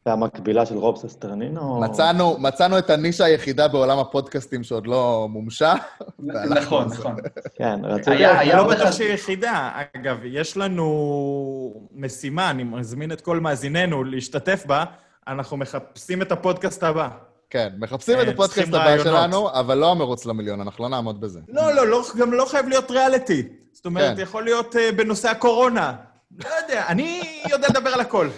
זה המקבילה של רוב ססטרנינו? מצאנו, מצאנו את הנישה היחידה בעולם הפודקאסטים שעוד לא מומשה. <laughs> נכון. נכון. כן, רציתי... היה- היה לא בטוח אחד- שהיא יחידה. אגב, יש לנו משימה, אני מזמין את כל מאזיננו להשתתף בה, אנחנו מחפשים את הפודקאסט הבא. כן, מחפשים את אה, הפודקאסט הבא רעיונות. שלנו, אבל לא המרוץ למיליון, אנחנו לא נעמוד בזה. לא, לא, לא, גם לא חייב להיות ריאליטי. זאת אומרת, כן. יכול להיות אה, בנושא הקורונה. לא יודע, אני יודע לדבר על הכל.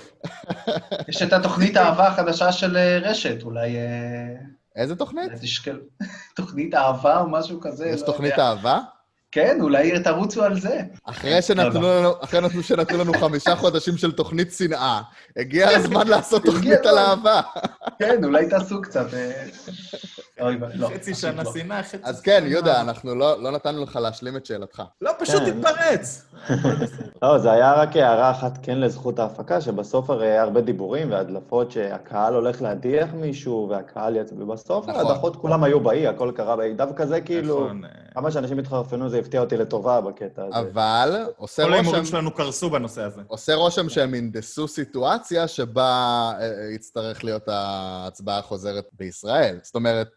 יש את התוכנית האהבה החדשה של אה, רשת, אולי... אה, איזה תוכנית? תשקל... <laughs> תוכנית אהבה או משהו כזה. יש לא תוכנית יודע. אהבה? כן, אולי תרוצו על זה. אחרי שנתנו לא. לנו, אחרי נתנו שנתנו לנו חמישה חודשים של תוכנית שנאה, הגיע הזמן לעשות תוכנית על. אהבה. כן, אולי תעשו קצת. אה, אוי, לא. חצי שנה. שנאה, חצי אז כן. יהודה, אנחנו לא לא נתנו לך להשלים את שאלתך. לא, פשוט כן. תתפרץ. לא, זה היה רק הערה אחת כן לזכות ההפקה, שבסוף הרי היה הרבה דיבורים והדלפות שהקהל הולך להדיח מישהו, והקהל יצא, ובסוף נכון. ההדחות כולם היו באי, הכל קרה באי. דווקא זה כאילו, נכון, אה, כמה שאנשים התחרפנו, זה הפתיע אותי לטובה בקטע הזה. אבל עושה כל ההימורים רושם... שלנו קרסו בנושא הזה. עושה רושם שהם הנדסו סיטואציה שבה אה, אה, יצטרך להיות ההצבעה החוזרת בישראל. זאת אומרת,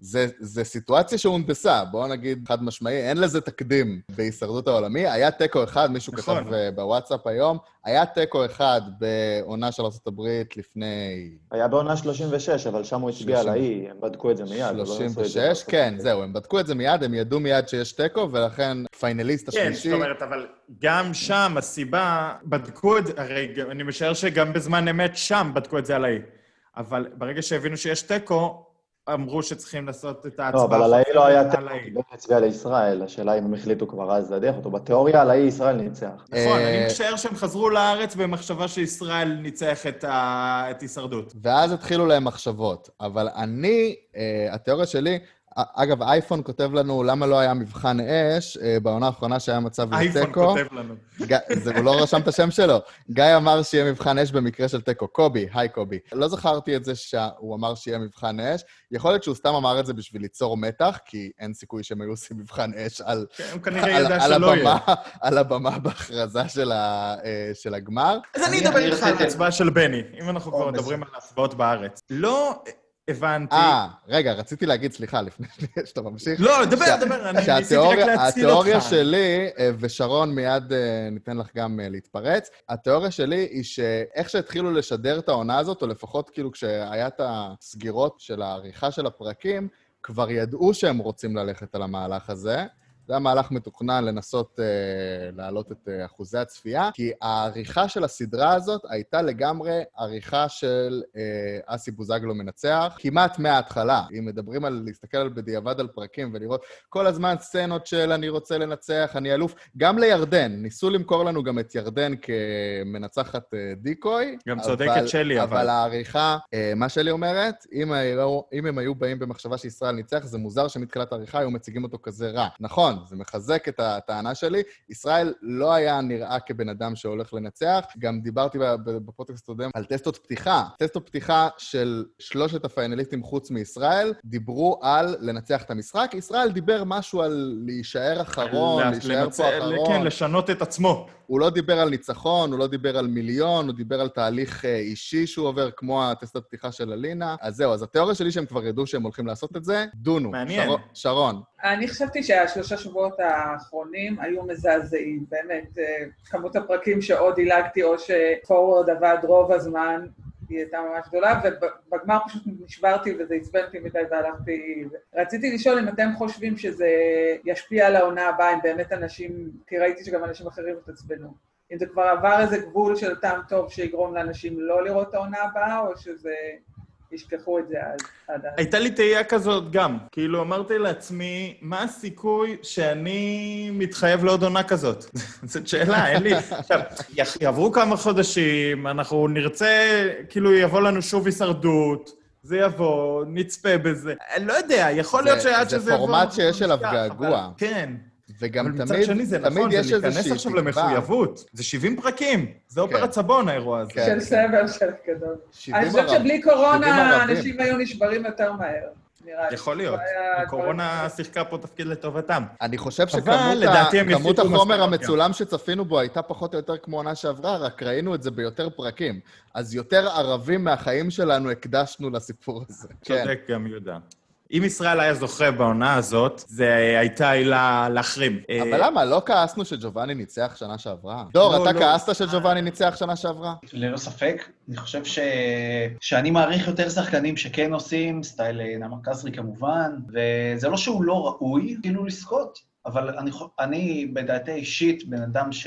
זה, זה סיטואציה שהונדסה, בואו נגיד חד משמעי, אין לזה תקדים בהישרדות העולמי. היה תיקו אחד, מישהו נכון. כתב אה, בוואטסאפ היום, היה תיקו אחד בעונה של ארה"ב לפני היה בעונה 36, אבל שם הוא הצביע על 30. האי, הם בדקו את זה מיד. אבל לא עשו את זה 36, בסוף. כן, זהו, הם בדקו את זה מיד, הם ידעו מיד שיש תיקו, ולכן פיינליסט כן, השלישי... זאת אומרת, אבל גם שם הסיבה, בדקו את זה, הרי אני משער שגם בזמן אמת שם בדקו את זה על האי. אבל ברגע שהבינו שיש תיקו, אמרו שצריכים לעשות את ההצבעה. לא, אבל על האי לא היה תיקו, האי. כי בן הצביע לישראל, השאלה אם הם החליטו כבר אז להדיח אותו. בתיאוריה על האי ישראל ניצח. נכון, אה, אני משער שהם חזרו לארץ במחשבה שישראל ניצח את הישרדות. ואז התחילו להם מחשבות. אבל אני, אה, התיאוריה שלי, אגב, אייפון כותב לנו למה לא היה מבחן אש אה, בעונה האחרונה שהיה מצב אייפון לתיקו. כותב לנו. ג- זה, הוא לא רשם את השם שלו. גיא אמר שיהיה מבחן אש במקרה של תיקו. קובי, היי קובי. לא זכרתי את זה שהוא אמר שיהיה מבחן אש. יכול להיות שהוא סתם אמר את זה בשביל ליצור מתח, כי אין סיכוי שהם היו עושים מבחן אש על, כן, הוא כנראה על, ידע על, שלא יהיה. הבמה, על הבמה בהכרזה של, ה, אה, של הגמר. אז אני אני- אדבר איתך על ההצבעה של בני, אם אנחנו כבר מדברים. על ההצבעות בארץ. לא הבנתי... אה, רגע, רציתי להגיד, סליחה, לפני <laughs> שאתה ממשיך. לא, דבר, דבר, אני ניסיתי רק שהתיאוריה להציל אותך. התיאוריה שלי, אה, ושרון, מיד אה, ניתן לך גם אה, להתפרץ, התיאוריה שלי היא שאיך שהתחילו לשדר את העונה הזאת, או לפחות כאילו כשהיה את הסגירות של העריכה של הפרקים, כבר ידעו שהם רוצים ללכת על המהלך הזה, זה היה מהלך מתוכנן לנסות אה, להעלות את אה, אחוזי הצפייה, כי העריכה של הסדרה הזאת הייתה לגמרי עריכה של אה, אסי בוזגלו מנצח, כמעט מההתחלה. אם מדברים על להסתכל על בדיעבד על פרקים ולראות כל הזמן סצנות של אני רוצה לנצח, אני אלוף, גם לירדן, ניסו למכור לנו גם את ירדן כמנצחת אה, דיקוי. גם צודקת שלי, אבל... אבל העריכה, אה, מה שלי אומרת, אם, היו, אם הם היו באים במחשבה שישראל ניצח, זה מוזר שמתחילת העריכה היו מציגים אותו כזה רע. נכון, זה מחזק את הטענה שלי. ישראל לא היה נראה כבן אדם שהולך לנצח. גם דיברתי בפודקאסט הקודם על טסטות פתיחה. טסטות פתיחה של שלושת הפיינליסטים חוץ מישראל דיברו על לנצח את המשחק. ישראל דיבר משהו על להישאר אחרון, להישאר. פה אחרון. כן, לשנות את עצמו. הוא לא דיבר על ניצחון, הוא לא דיבר על מיליון, הוא דיבר על תהליך אה, אישי שהוא עובר, כמו הטסט הפתיחה של אלינה. אז זהו, אז התיאוריה שלי שהם כבר ידעו שהם הולכים לעשות את זה, דונו. מעניין. שרון. שרון. אני חשבתי שהשלושה שבועות האחרונים היו מזעזעים, באמת. אה, כמות הפרקים שאו דילגתי או שפורוורד עבד רוב הזמן, היא הייתה ממש גדולה, ובגמר פשוט נשברתי וזה עצבן אותי מדי והלכתי... רציתי לשאול אם אתם חושבים שזה ישפיע על העונה הבאה, אם באמת אנשים, כי ראיתי שגם אנשים אחרים התעצבנו. אם זה כבר עבר איזה גבול של טעם טוב שיגרום לאנשים לא לראות את העונה הבאה, או שזה... ישכחו את זה עד, עד אז. הייתה לי תהייה כזאת גם. כאילו, אמרתי לעצמי, מה הסיכוי שאני מתחייב לעוד עונה כזאת? <laughs> זאת שאלה, אין לי... עכשיו, יעברו כמה חודשים, אנחנו נרצה, כאילו, יבוא לנו שוב הישרדות. זה יבוא, נצפה בזה. אני לא יודע, יכול להיות שעד שזה יבוא... זה פורמט שיש אליו געגוע. כן. וגם אבל תמיד, מצד שני זה תמיד נכון, יש זה להיכנס עכשיו תקווה. למחויבות. זה 70 פרקים. זה אופרת סבון, האירוע הזה. כן. של סבל של גדול. 70 אני חושבת שבלי 70 קורונה. אנשים היו נשברים יותר מהר, נראה לי. יכול להיות. הקורונה שיחקה פה תפקיד לטובתם. אני חושב אבל שכמות החומר מסקנות המצולם שצפינו בו הייתה פחות או יותר כמו עונה שעברה, רק ראינו את זה ביותר פרקים. אז יותר ערבים מהחיים שלנו הקדשנו לסיפור הזה. כן. צודק גם יהודה. אם ישראל היה זוכה בעונה הזאת, זה הייתה עילה להחרים. אבל למה? לא כעסנו שג'ובאני ניצח שנה שעברה? דור, לא, אתה לא. כעסת שג'ובאני ניצח שנה שעברה? ללא ספק. אני חושב ש... שאני מעריך יותר שחקנים שכן עושים, סטייל אה, נעמה קסרי כמובן, וזה לא שהוא לא ראוי כאילו לזכות, אבל אני, אני בדעתי האישית, בן אדם ש...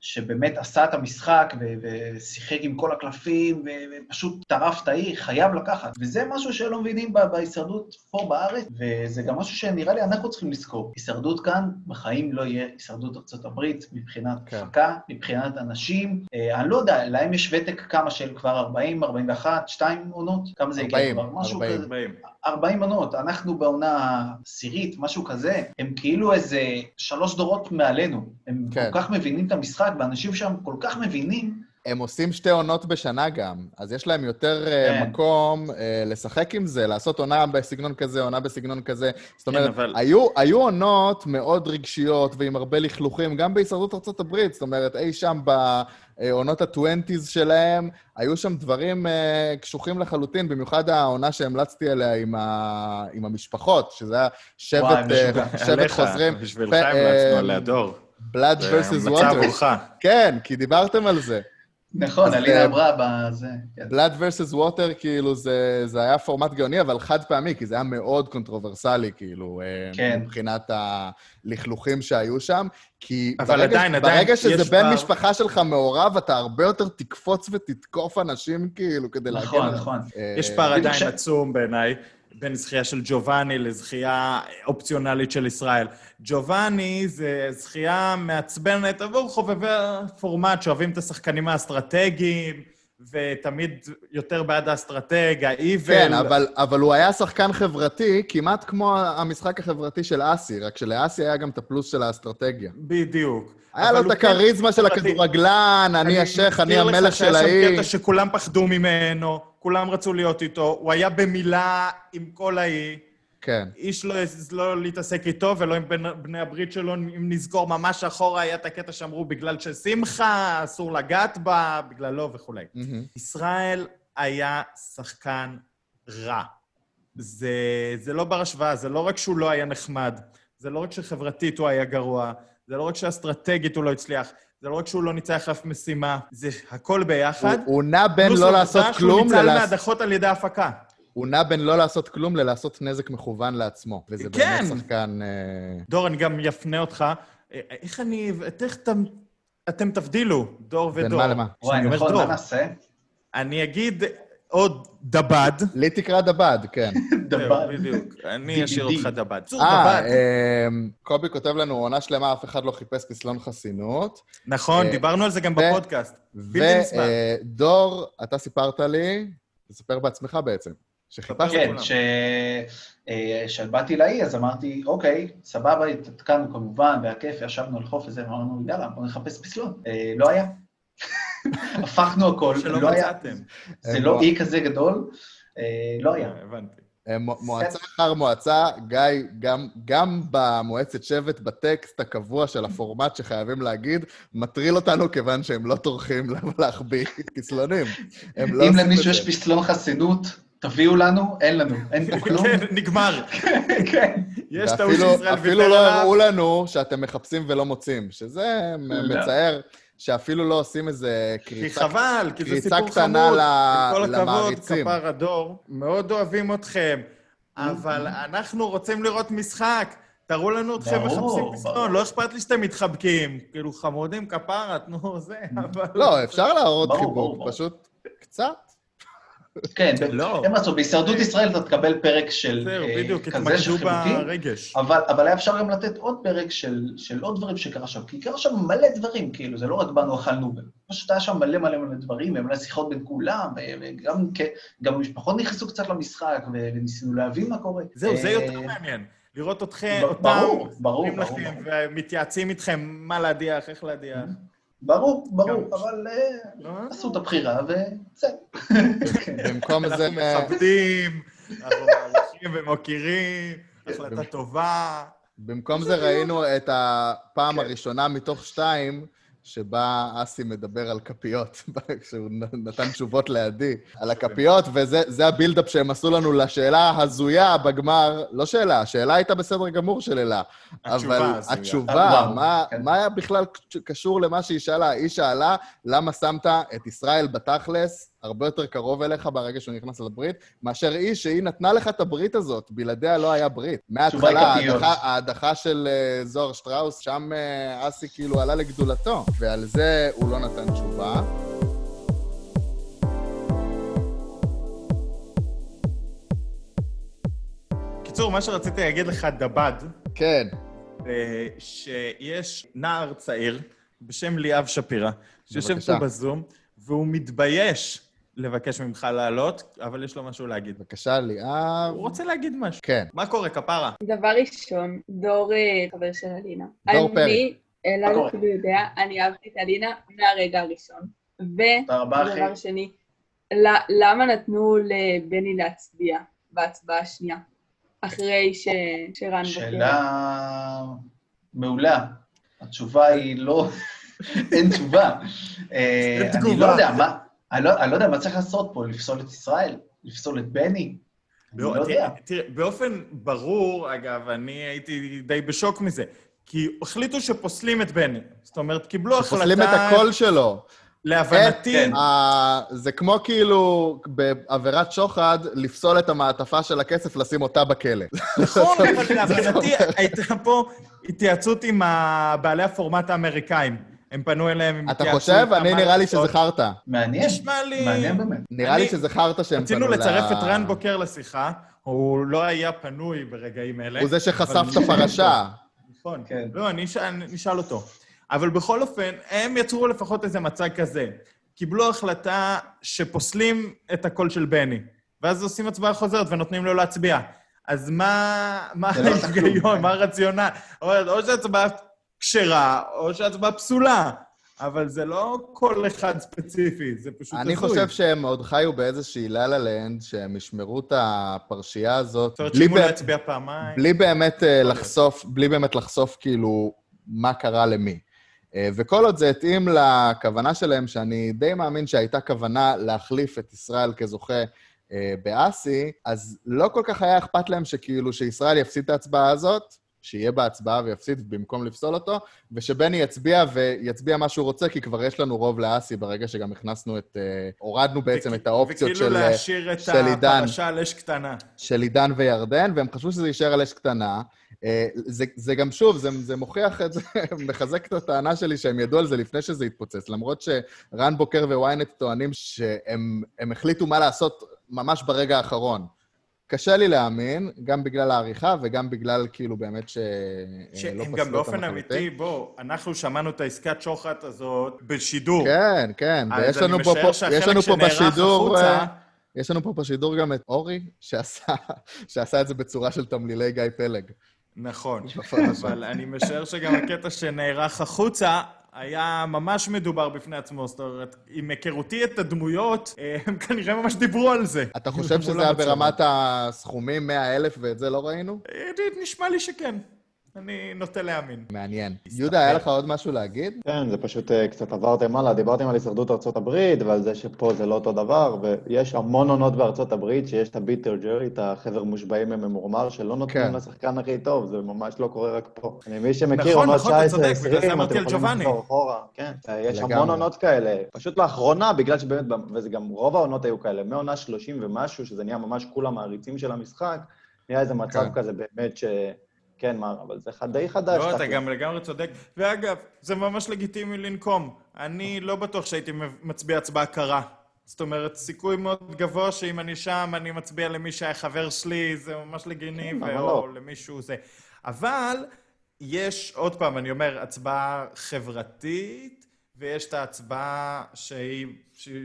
שבאמת עשה את המשחק ו... ושיחק עם כל הקלפים ו... ופשוט טרף את העיר, חייב לקחת. וזה משהו שלא מבינים ב... בהישרדות פה בארץ, וזה גם משהו שנראה לי אנחנו צריכים לזכור. הישרדות כאן בחיים לא יהיה הישרדות ארה"ב מבחינת כן. הפקה, מבחינת אנשים. אה, אני לא יודע, להם יש ותק כמה של כבר 40, 41, 2 עונות? כמה זה הגיע 40, כבר? משהו 40. כזה. 40. 40 עונות, אנחנו בעונה עשירית, משהו כזה, הם כאילו איזה שלוש דורות מעלינו. הם כן. כל כך מבינים את המשחק, ואנשים שם כל כך מבינים, הם עושים שתי עונות בשנה גם, אז יש להם יותר אה, כן. מקום אה, לשחק עם זה, לעשות עונה בסגנון כזה, עונה בסגנון כזה. זאת אומרת, כן, אבל- היו, היו עונות מאוד רגשיות ועם הרבה לכלוכים, גם בהישרדות ארה"ב, זאת אומרת, אי שם בעונות ה-20's שלהם, היו שם דברים אה, קשוחים לחלוטין, במיוחד העונה שהמלצתי עליה עם, ה... עם המשפחות, שזה היה שבט, וואי, משוגע. שבט עליך, חוזרים. בשבילך המלצנו עליה, דור. זה versus המלצה Water. עבורך. כן, כי דיברתם על זה. נכון, אלינה אה, אמרה בזה. Blood versus Water, כאילו, זה, זה היה פורמט גאוני, אבל חד פעמי, כי זה היה מאוד קונטרוברסלי, כאילו, אה, כן. מבחינת הלכלוכים שהיו שם. כי אבל ברגע, עדיין, עדיין, ברגע שזה יש בן פער. משפחה שלך מעורב, אתה הרבה יותר תקפוץ ותתקוף אנשים, כאילו, כדי להגן נכון, עליהם. נכון. אה, יש פער בדיוק עדיין ש- עצום בעיניי בין זכייה של ג'ובאני לזכייה אופציונלית של ישראל. ג'ובאני זה זכייה מעצבנת עבור חובבי הפורמט שאוהבים את השחקנים האסטרטגיים, ותמיד יותר בעד האסטרטג, האיבל. כן, אבל, אבל הוא היה שחקן חברתי, כמעט כמו המשחק החברתי של אסי, רק שלאסי היה גם את הפלוס של האסטרטגיה. בדיוק. היה לו את כן הכריזמה של. הכדורגלן, אני השייח, אני המלך של אני מזכיר לך. שהיה שם קטע שכולם פחדו ממנו, כולם רצו להיות איתו, הוא היה במילה עם כל האי. כן. איש לא לא להתעסק איתו ולא עם בני, בני הברית שלו. אם נזכור ממש אחורה, היה את הקטע שאמרו בגלל ששמחה, אסור לגעת בה, בגללו וכולי. מהמם. ישראל היה שחקן רע. זה, זה לא בר השוואה, זה לא רק שהוא לא היה נחמד, זה לא רק שחברתית הוא היה גרוע, זה לא רק שאסטרטגית הוא לא הצליח, זה לא רק שהוא לא ניצח אף משימה, זה הכל ביחד. הוא- הוא נע בין פלוס לא העובדה לעשות שהוא כלום ניצל ללעשות... מהדחות על ידי ההפקה. הוא נע בין לא לעשות כלום ללעשות נזק מכוון לעצמו. וזה כן. באמת שחקן... אה, דור, אני גם אפנה אותך. אה, איך אני... איך אתם... אתם תבדילו, דור ודור. בין מה למה? וואי, כשאני אומר דור, נעשה? אני אגיד עוד דבד. לי תקרא דבד, כן. <laughs> זהו, בדיוק. אני אשאיר. אותך דבד. צור אה, דבד. אמ, קובי כותב לנו, עונה שלמה, אף אחד לא חיפש פסלון חסינות. נכון, אה, דיברנו על זה גם בפודקאסט. ודור, אתה סיפרת לי, תספר בעצמך בעצם. כן. ש... אה, כשבאתי לאי, אז אמרתי, אוקיי, סבבה, התעדכנו כמובן, והיה כיף, ישבנו על חוף וזה, אמרנו, יאללה, בוא נחפש פסלון. אה, לא היה. <laughs> הפכנו הכל, שלא לא היה. מצאתם. זה לא לא- אי כזה גדול, אה, לא היה. אה, הבנתי. אה, מו- מועצה אחר מועצה, גיא, גם, גם במועצת שבט, בטקסט הקבוע של הפורמט שחייבים להגיד, מטריל אותנו כיוון שהם לא טורחים <laughs> להחביא פסלונים. הם לא אם עושים למישהו יש. פסלון חסינות, תביאו לנו, אין לנו, אין פה <laughs> כלום. כן, נגמר. כן. יש טעות שישראל אפילו ויתר לא עליו. הראו לנו שאתם מחפשים ולא מוצאים, שזה לא. מצער שאפילו לא עושים איזה כי קריצה חבל, כי זה סיפור קטנה חמוד. עם כל הכבוד, למעריצים. כפר הדור, מאוד אוהבים אתכם, אבל אנחנו רוצים לראות משחק. תראו לנו אתכם מחפשים. פסלון, לא אכפת לי שאתם מתחבקים. כאילו, חמודים כפרה, תנו זה, אבל... לא, אפשר להראות חיבוק. פשוט קצת. כן, לא. אין מה לעשות, בהישרדות ישראל אתה תקבל פרק של זהו, אה, בדיוק, כזה של ברגש. אבל, אבל היה אפשר גם לתת עוד פרק של, של עוד דברים שקרה שם, כי קרה שם מלא דברים, כאילו, זה לא רק באנו אכלנו, פשוט היה שם מלא מלא מלא דברים, ומלא שיחות בין כולם, וגם גם המשפחות נכנסו קצת למשחק, וניסינו להבין מה קורה. זהו, זה אה, יותר מעניין. לראות אתכם, אותם, ברור, ברור, ברור. ומתייעצים איתכם מה להדיח, איך להדיח. ברור, ברור, אבל אה, לא? עשו את הבחירה, וזהו. <laughs> במקום זה... אנחנו מכבדים, אנחנו מעריכים ומוקירים, החלטה טובה. במקום זה ראינו את הפעם הראשונה מתוך שתיים, שבה אסי מדבר על כפיות, <laughs> כשהוא נתן תשובות לידי, על הכפיות, וזה זה הבילדאפ שהם עשו לנו לשאלה ההזויה בגמר, לא שאלה, השאלה הייתה בסדר גמור של אלה, התשובה אבל הזויה. התשובה, וואו, מה, כן. מה היה בכלל קשור למה שהיא שאלה? היא שאלה, למה שמת את ישראל בתכלס הרבה יותר קרוב אליך ברגע שהוא נכנס לברית, מאשר היא שהיא נתנה לך את הברית הזאת, בלעדיה לא היה ברית. מההתחלה. ההדחה, ההדחה של אה, זוהר שטראוס, שם אה, אסי כאילו עלה לגדולתו, ועל זה הוא לא נתן תשובה. קיצור, מה שרציתי להגיד לך, דבד, כן, שיש נער צעיר בשם ליאב שפירא, שיושב. פה בזום, והוא מתבייש לבקש ממך לעלות, אבל יש לו משהו להגיד. בבקשה, ליאב. הוא רוצה להגיד משהו. כן. מה קורה, כפרה? דבר ראשון, דור אה, חבר של אלינה. דור פרי. אני, אלעד קורה? אפילו יודע, אני אהבתי את אלינה מהרגע הראשון. תודה רבה, אחי. ודבר שני, ל- למה נתנו לבני להצביע בהצבעה השנייה, אחרי ש- שרן בוקר? שאלה מעולה. התשובה היא לא... <laughs> אין תשובה. אה, אני. לא יודע, מה... אני לא, אני לא יודע מה צריך לעשות פה, לפסול את ישראל? לפסול את בני? אני לא יודע. תראה, באופן ברור, אגב, אני הייתי די בשוק מזה, כי החליטו שפוסלים את בני. זאת אומרת, קיבלו החלטה... שפוסלים את הקול שלו. להבנתי, כן. אה, זה כמו כאילו בעבירת שוחד, לפסול את המעטפה של הכסף, לשים אותה בכלא. נכון, <laughs> אבל להבנתי הייתה פה התייעצות עם בעלי הפורמט האמריקאים. הם פנו אליהם, הם אתה חושב? אני נראה לי חרטא. מעניין. נשמע לי... מעניין באמת. נראה לי חרטא שהם פנו ל... רצינו לצרף את רן בוקר לשיחה, הוא לא היה פנוי ברגעים אלה. הוא זה שחשף את הפרשה. נכון. כן. לא, אני אשאל, אותו. אבל בכל אופן, הם יצרו לפחות איזה מצג כזה. קיבלו החלטה שפוסלים את הקול של בני, ואז עושים הצבעה חוזרת ונותנים לו להצביע. אז מה, לא ההיגיון. מה הרציונל? או, או שהצבעה כשרה, או שהצבעה פסולה. אבל זה לא קול אחד ספציפי, זה פשוט אני הזוי. חושב שהם עוד חיו באיזושהי לה-לה לנד, שהם ישמרו את הפרשייה הזאת, זאת אומרת באמת- יצביע פעמיים... בלי באמת אה. לחשוף, בלי באמת לחשוף כאילו מה קרה למי. אה, וכל עוד זה התאים לכוונה שלהם, שאני די מאמין שהייתה כוונה להחליף את ישראל כזוכה אה, באסי, אז לא כל כך היה אכפת להם שכאילו שישראל יפסיד את ההצבעה הזאת, שיהיה בהצבעה ויפסיד במקום לפסול אותו, ושבני יצביע ויצביע מה שהוא רוצה, כי כבר יש לנו רוב לאסי ברגע שגם הכנסנו את... אה, הורדנו בעצם את האופציות של, וכאילו אה, להשאיר את עידן. הפרשה על אש קטנה. של עידן וירדן, והם חשבו שזה יישאר על אש קטנה. אה, זה, זה גם, שוב, זה, זה מוכיח את זה, <laughs> מחזק את הטענה שלי שהם ידעו על זה לפני שזה התפוצץ, למרות שרן בוקר וויינט טוענים שהם הם החליטו מה לעשות ממש ברגע האחרון. קשה לי להאמין, גם בגלל העריכה וגם בגלל כאילו באמת שלא שהם פסלו גם אותם באופן לחלוטין. אמיתי, בוא, אנחנו שמענו את העסקת שוחט הזאת בשידור. כן, כן, אז ויש אני לנו פה, משער פה, שהחלק יש לנו פה שנערך בשידור, החוצה- אה, יש לנו פה בשידור גם את אורי, שעשה, <laughs> שעשה את זה בצורה של תמלילי גיא פלג. נכון. אבל אני משער שגם הקטע שנערך החוצה היה ממש מדובר בפני עצמו. זאת אומרת, עם היכרותי את הדמויות, אה, הם כנראה ממש דיברו על זה. אתה חושב <laughs> שזה היה. ברמת הסכומים 100 אלף ואת זה לא ראינו? אה, נשמע לי שכן. אני נוטה להאמין. מעניין. יהודה, היה לך עוד משהו להגיד? כן, זה פשוט אה, קצת עברתם הלאה. דיברתם על הישרדות ארצות הברית ועל זה שפה זה לא אותו דבר, ויש המון עונות בארצות הברית שיש את הביטר ג'רי, את החבר מושבעים מממורמר, שלא נותנים כן. לשחקן הכי טוב, זה ממש לא קורה רק פה. אני מי שמכיר נכון, נכון, אתה 19-20, צודק, בגלל זה אמרתי על ג'ובאני. כן, יש לגמרי. המון עונות כאלה. פשוט לאחרונה, בגלל שבאמת, וזה גם רוב העונות היו כאלה, מעונה 30 ומשהו, שזה נהיה ממש כולם מעריצים של המשחק, נהיה איזה מצב כן. כזה באמת ש... כן, מה, אבל זה ח- די חדש. לא, אתה. גם לגמרי צודק. ואגב, זה ממש לגיטימי לנקום. אני לא בטוח שהייתי מצביע הצבעה קרה. זאת אומרת, סיכוי מאוד גבוה שאם אני שם, אני מצביע למי שהיה חבר שלי, זה ממש לגיטימי, כן, או לא. למישהו זה. אבל יש, עוד פעם, אני אומר, הצבעה חברתית, ויש את ההצבעה שהיא,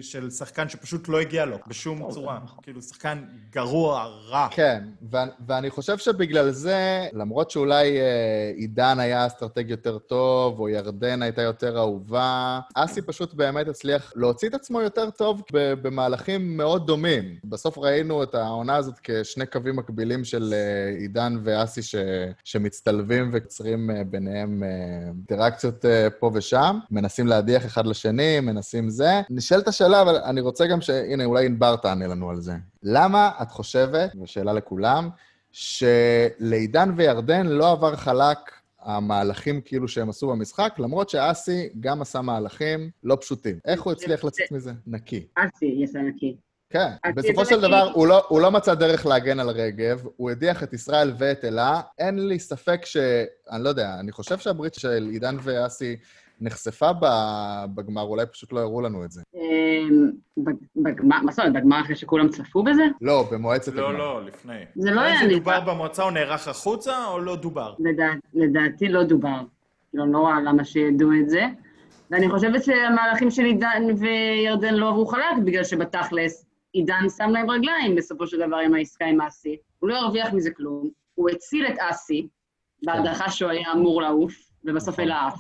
של שחקן שפשוט לא הגיע לו, בשום טוב, צורה. נכון. כאילו, שחקן גרוע, רע. כן, ו- ואני חושב שבגלל זה, למרות שאולי אה, עידן היה אסטרטג יותר טוב, או ירדן הייתה יותר אהובה, אסי פשוט באמת הצליח להוציא את עצמו יותר טוב ב- במהלכים מאוד דומים. בסוף ראינו את העונה הזאת כשני קווים מקבילים של אה, עידן ואסי ש- שמצטלבים ויוצרים אה, ביניהם אה, אינטראקציות אה, פה ושם, מנסים להדיח אחד לשני, מנסים זה. נשאלת השאלה, אבל אני רוצה גם ש... הנה, אולי ענבר תענה לנו על זה. למה את חושבת, זו שאלה לכולם, שלעידן וירדן לא עבר חלק המהלכים כאילו שהם עשו במשחק, למרות שאסי גם עשה מהלכים לא פשוטים. איך הוא הצליח לצאת מזה? נקי. אסי יצא נקי. כן, בסופו של. דבר הוא לא, הוא לא מצא דרך להגן על רגב, הוא הדיח את ישראל ואת אלה. אין לי ספק ש... אני לא יודע, אני חושב שהברית של עידן ואסי נחשפה בגמר, אולי פשוט לא הראו לנו את זה. אמ, בג- בגמר, מה זאת אומרת, בגמר אחרי שכולם צפו בזה? לא, במועצת הגמר. לא, לא, לפני. זה לא היה זה דובר במועצה, הוא נערך החוצה, או לא דובר? לדע- לדעתי לא דובר. לא נורא למה שידעו את זה. ואני חושבת שהמהלכים של עידן וירדן לא עברו חלק, בגלל שבתכלס עידן שם להם רגליים בסופו של דבר עם העסקה עם אסי. הוא לא הרוויח מזה כלום, הוא הציל את אסי, בהדחה שהוא היה אמור לעוף, ובסוף נכון. אלה עפה.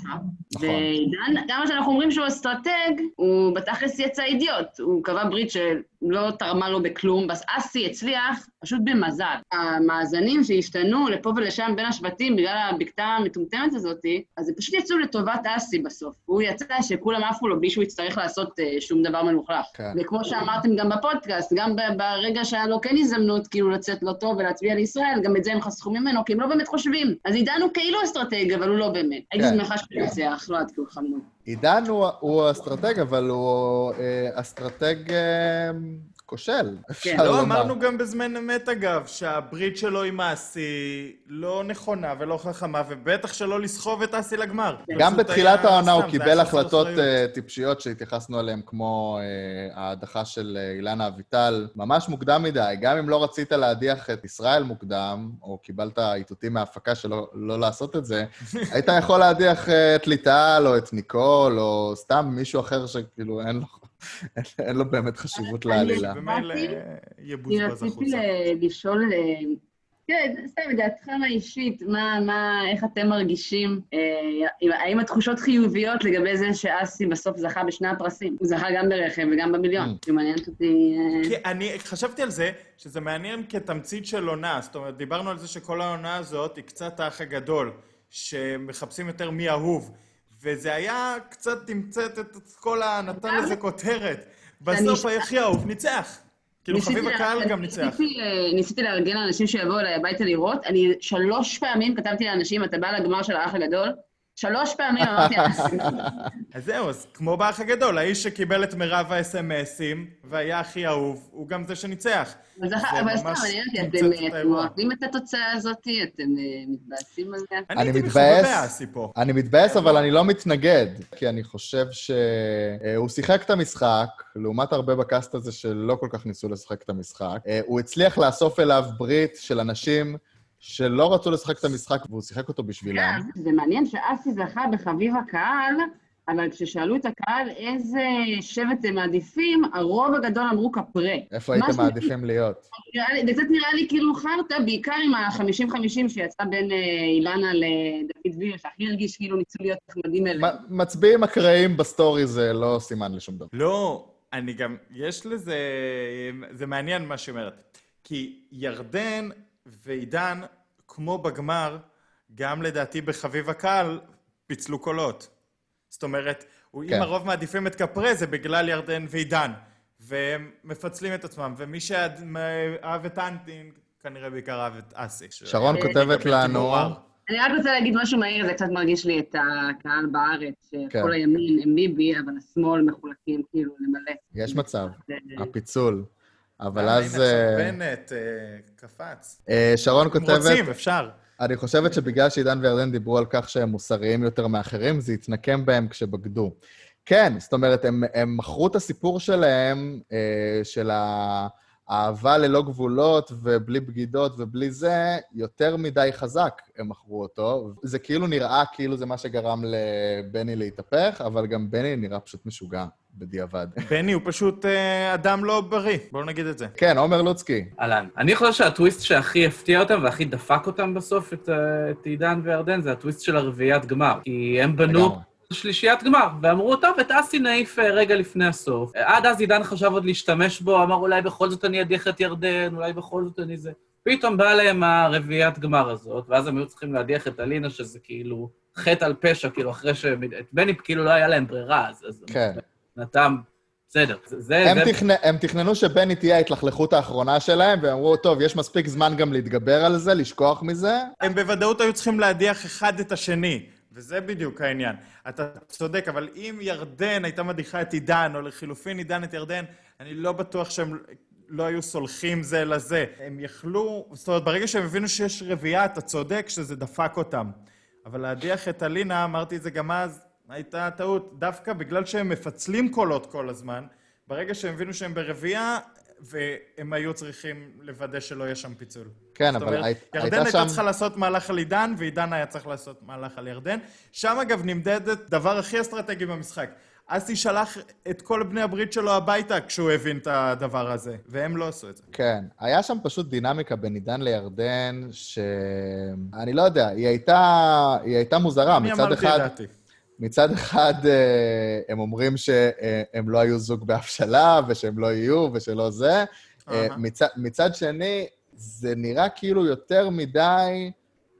נכון. ועידן, כמה שאנחנו אומרים שהוא אסטרטג, הוא בתכלס יצא אידיוט. הוא קבע ברית שלא תרמה לו בכלום, אסי הצליח פשוט במזל. המאזנים שהשתנו לפה ולשם בין השבטים בגלל הבקתה המטומטמת הזאת, אז הם פשוט יצאו לטובת אסי בסוף. הוא יצא שכולם עפו לו בלי שהוא יצטרך לעשות אה, שום דבר מלוכלך. כן. וכמו שאמרתם גם בפודקאסט, גם ברגע שהיה לו כן הזדמנות כאילו לצאת לא טוב ולהצביע לישראל, גם את זה הם חסכו ממנו, כי הם לא באמת חושבים. אז עידן הוא כאילו אסטרטג, אבל הוא לא באמת. הייתי כן. שמחה שהוא ינצח, לא עד כאילו חמוד. עידן הוא, הוא אסטרטג, אבל הוא אה, אסטרטג אה, כושל, אפשר כן. לא, לומר. אמרנו גם בזמן אמת, אגב, שהברית שלו עם אסי לא נכונה ולא חכמה, ובטח שלא לסחוב את אסי לגמר. גם פשוט בתחילת העונה הוא קיבל החלטות. אה, טיפשיות שהתייחסנו אליהן, כמו אה, ההדחה של אה, אילנה אביטל, ממש מוקדם מדי. גם אם לא רצית להדיח את ישראל מוקדם, או קיבלת איתותים מההפקה שלא לא לעשות את זה, <laughs> היית יכול להדיח את ליטל, או את ניקול, או סתם מישהו אחר שכאילו אין לו, אין לו באמת חשיבות אני- לעלילה. יבוזבז רציתי לשאול, אה, כן, סתם, דעתכם האישית, מה, מה, איך אתם מרגישים? אה, אם- האם התחושות חיוביות לגבי זה שאסי בסוף זכה בשני הפרסים? הוא זכה גם ברכב וגם במיליון. Mm. כי מעניינת אותי... אה, כי אני חשבתי על זה, שזה מעניין כתמצית של עונה. זאת אומרת, דיברנו על זה שכל העונה הזאת היא קצת האח הגדול, שמחפשים יותר מי אהוב. וזה היה קצת תמצת את כל ה... נתן לזה כותרת. בסוף הכי אהוב ניצח. כאילו חביב הקהל גם ניצח. ניסיתי לארגן לאנשים שיבואו אליי הביתה לראות, אני שלוש פעמים כתבתי לאנשים, אתה בא לגמר של האח הגדול? שלוש פעמים אמרתי. <laughs> אז זהו, אז כמו באח הגדול, האיש שקיבל את מירב האס.אם.אסים והיה הכי אהוב, הוא גם זה שניצח. אבל סתם, אותי, נמצאת אתם את אה. אוהבים את התוצאה הזאת? אתם אה, מתבאסים על זה? אני אני הייתי מתבאס. אני מתבאס, אבל אני לא מתנגד, כי אני חושב שהוא שיחק את המשחק, לעומת הרבה בקאסט הזה שלא כל כך ניסו לשחק את המשחק. אה, הוא הצליח לאסוף אליו ברית של אנשים שלא רצו לשחק את המשחק, והוא שיחק אותו בשבילם. אגב, זה מעניין שאסי זכה בחביב הקהל, אבל כששאלו את הקהל איזה שבט הם מעדיפים, הרוב הגדול אמרו קפרה. איפה הייתם משהו- מעדיפים להיות? זה קצת נראה לי כאילו חרטא, בעיקר עם ה-50-50 שיצא בין אה, אילנה לדוד ויר, שהכי הרגיש כאילו ניסו להיות נחמדים אליהם. מ- מצביעים אקראיים בסטורי זה לא סימן לשום דבר. לא, אני גם, יש לזה, זה מעניין מה שהיא אומרת. כי ירדן ועידן, כמו בגמר, גם לדעתי בחביב הקהל, פיצלו קולות. זאת אומרת, כן. אם הרוב מעדיפים את קפרה, זה בגלל ירדן ועידן. והם מפצלים את עצמם, ומי שאהב את אנטינג, כנראה בעיקר אהב את אסי. שרון אה, כותבת לנו. אני רק רוצה להגיד משהו מהיר, זה קצת מרגיש לי את הקהל בארץ, כן. שכל הימין הם ביבי, אבל השמאל מחולקים כאילו למלא. יש מצב, זה- הפיצול. אבל אז הנה, אה, בנט אה, קפץ. אה, שרון אם כותבת, רוצים, אפשר. אני חושבת שבגלל שעידן וירדן דיברו על כך שהם מוסריים יותר מאחרים, זה התנקם בהם כשבגדו. כן, זאת אומרת, הם, הם מכרו את הסיפור שלהם, אה, של האהבה ללא גבולות ובלי בגידות ובלי זה, יותר מדי חזק הם מכרו אותו. זה כאילו נראה כאילו זה מה שגרם לבני להתהפך, אבל גם בני נראה פשוט משוגע בדיעבד. <laughs> בני הוא פשוט אה, אדם לא בריא, בואו נגיד את זה. כן, עומר לוצקי. אהלן. אני חושב שהטוויסט שהכי הפתיע אותם והכי דפק אותם בסוף, את, אה, את עידן וירדן, זה הטוויסט של הרביעיית גמר. כי הם בנו לגמרי. שלישיית גמר, ואמרו, טוב, את אסי נעיף אה, רגע לפני הסוף. עד אז עידן חשב עוד להשתמש בו, אמר, אולי בכל זאת אני אדיח את ירדן, אולי בכל זאת אני זה. פתאום באה להם הרביעיית גמר הזאת, ואז הם היו צריכים להדיח את אלינה, שזה כאילו חטא על פשע, כאילו, אחרי ש... את בני כאילו לא היה להם ברירה, אז... אז כן. מבחינתם, בסדר. זה... זה, הם, זה... תכנ... הם תכננו שבני תהיה ההתלכלכות האחרונה שלהם, והם אמרו, טוב, יש מספיק זמן גם להתגבר על זה, לשכוח מזה. הם בוודאות היו צריכים להדיח אחד את השני, וזה בדיוק העניין. אתה צודק, אבל אם ירדן הייתה מדיחה את עידן, או לחילופין עידן את ירדן, אני לא בטוח שהם לא היו סולחים זה לזה. הם יכלו, זאת אומרת, ברגע שהם הבינו שיש רביעייה, אתה צודק שזה דפק אותם. אבל להדיח את אלינה, אמרתי את זה גם אז, הייתה טעות. דווקא בגלל שהם מפצלים קולות כל הזמן, ברגע שהם הבינו שהם ברביעייה, והם היו צריכים לוודא שלא יהיה שם פיצול. כן, אבל אומרת, הי... ירדן הייתה הייתה שם... צריכה לעשות מהלך על עידן, ועידן היה צריך לעשות מהלך על ירדן. שם אגב נמדדת דבר הכי אסטרטגי במשחק. אסי שלח את כל בני הברית שלו הביתה כשהוא הבין את הדבר הזה, והם לא עשו את זה. כן, היה שם פשוט דינמיקה בין עידן לירדן, ש... אני לא יודע, היא הייתה, היא הייתה מוזרה. אני מצד אמרתי את אחד, דעתי. מצד אחד אה, הם אומרים שהם לא היו זוג בהבשלה, ושהם לא יהיו, ושלא זה. אה, אהה. מצד, מצד שני, זה נראה כאילו יותר מדי,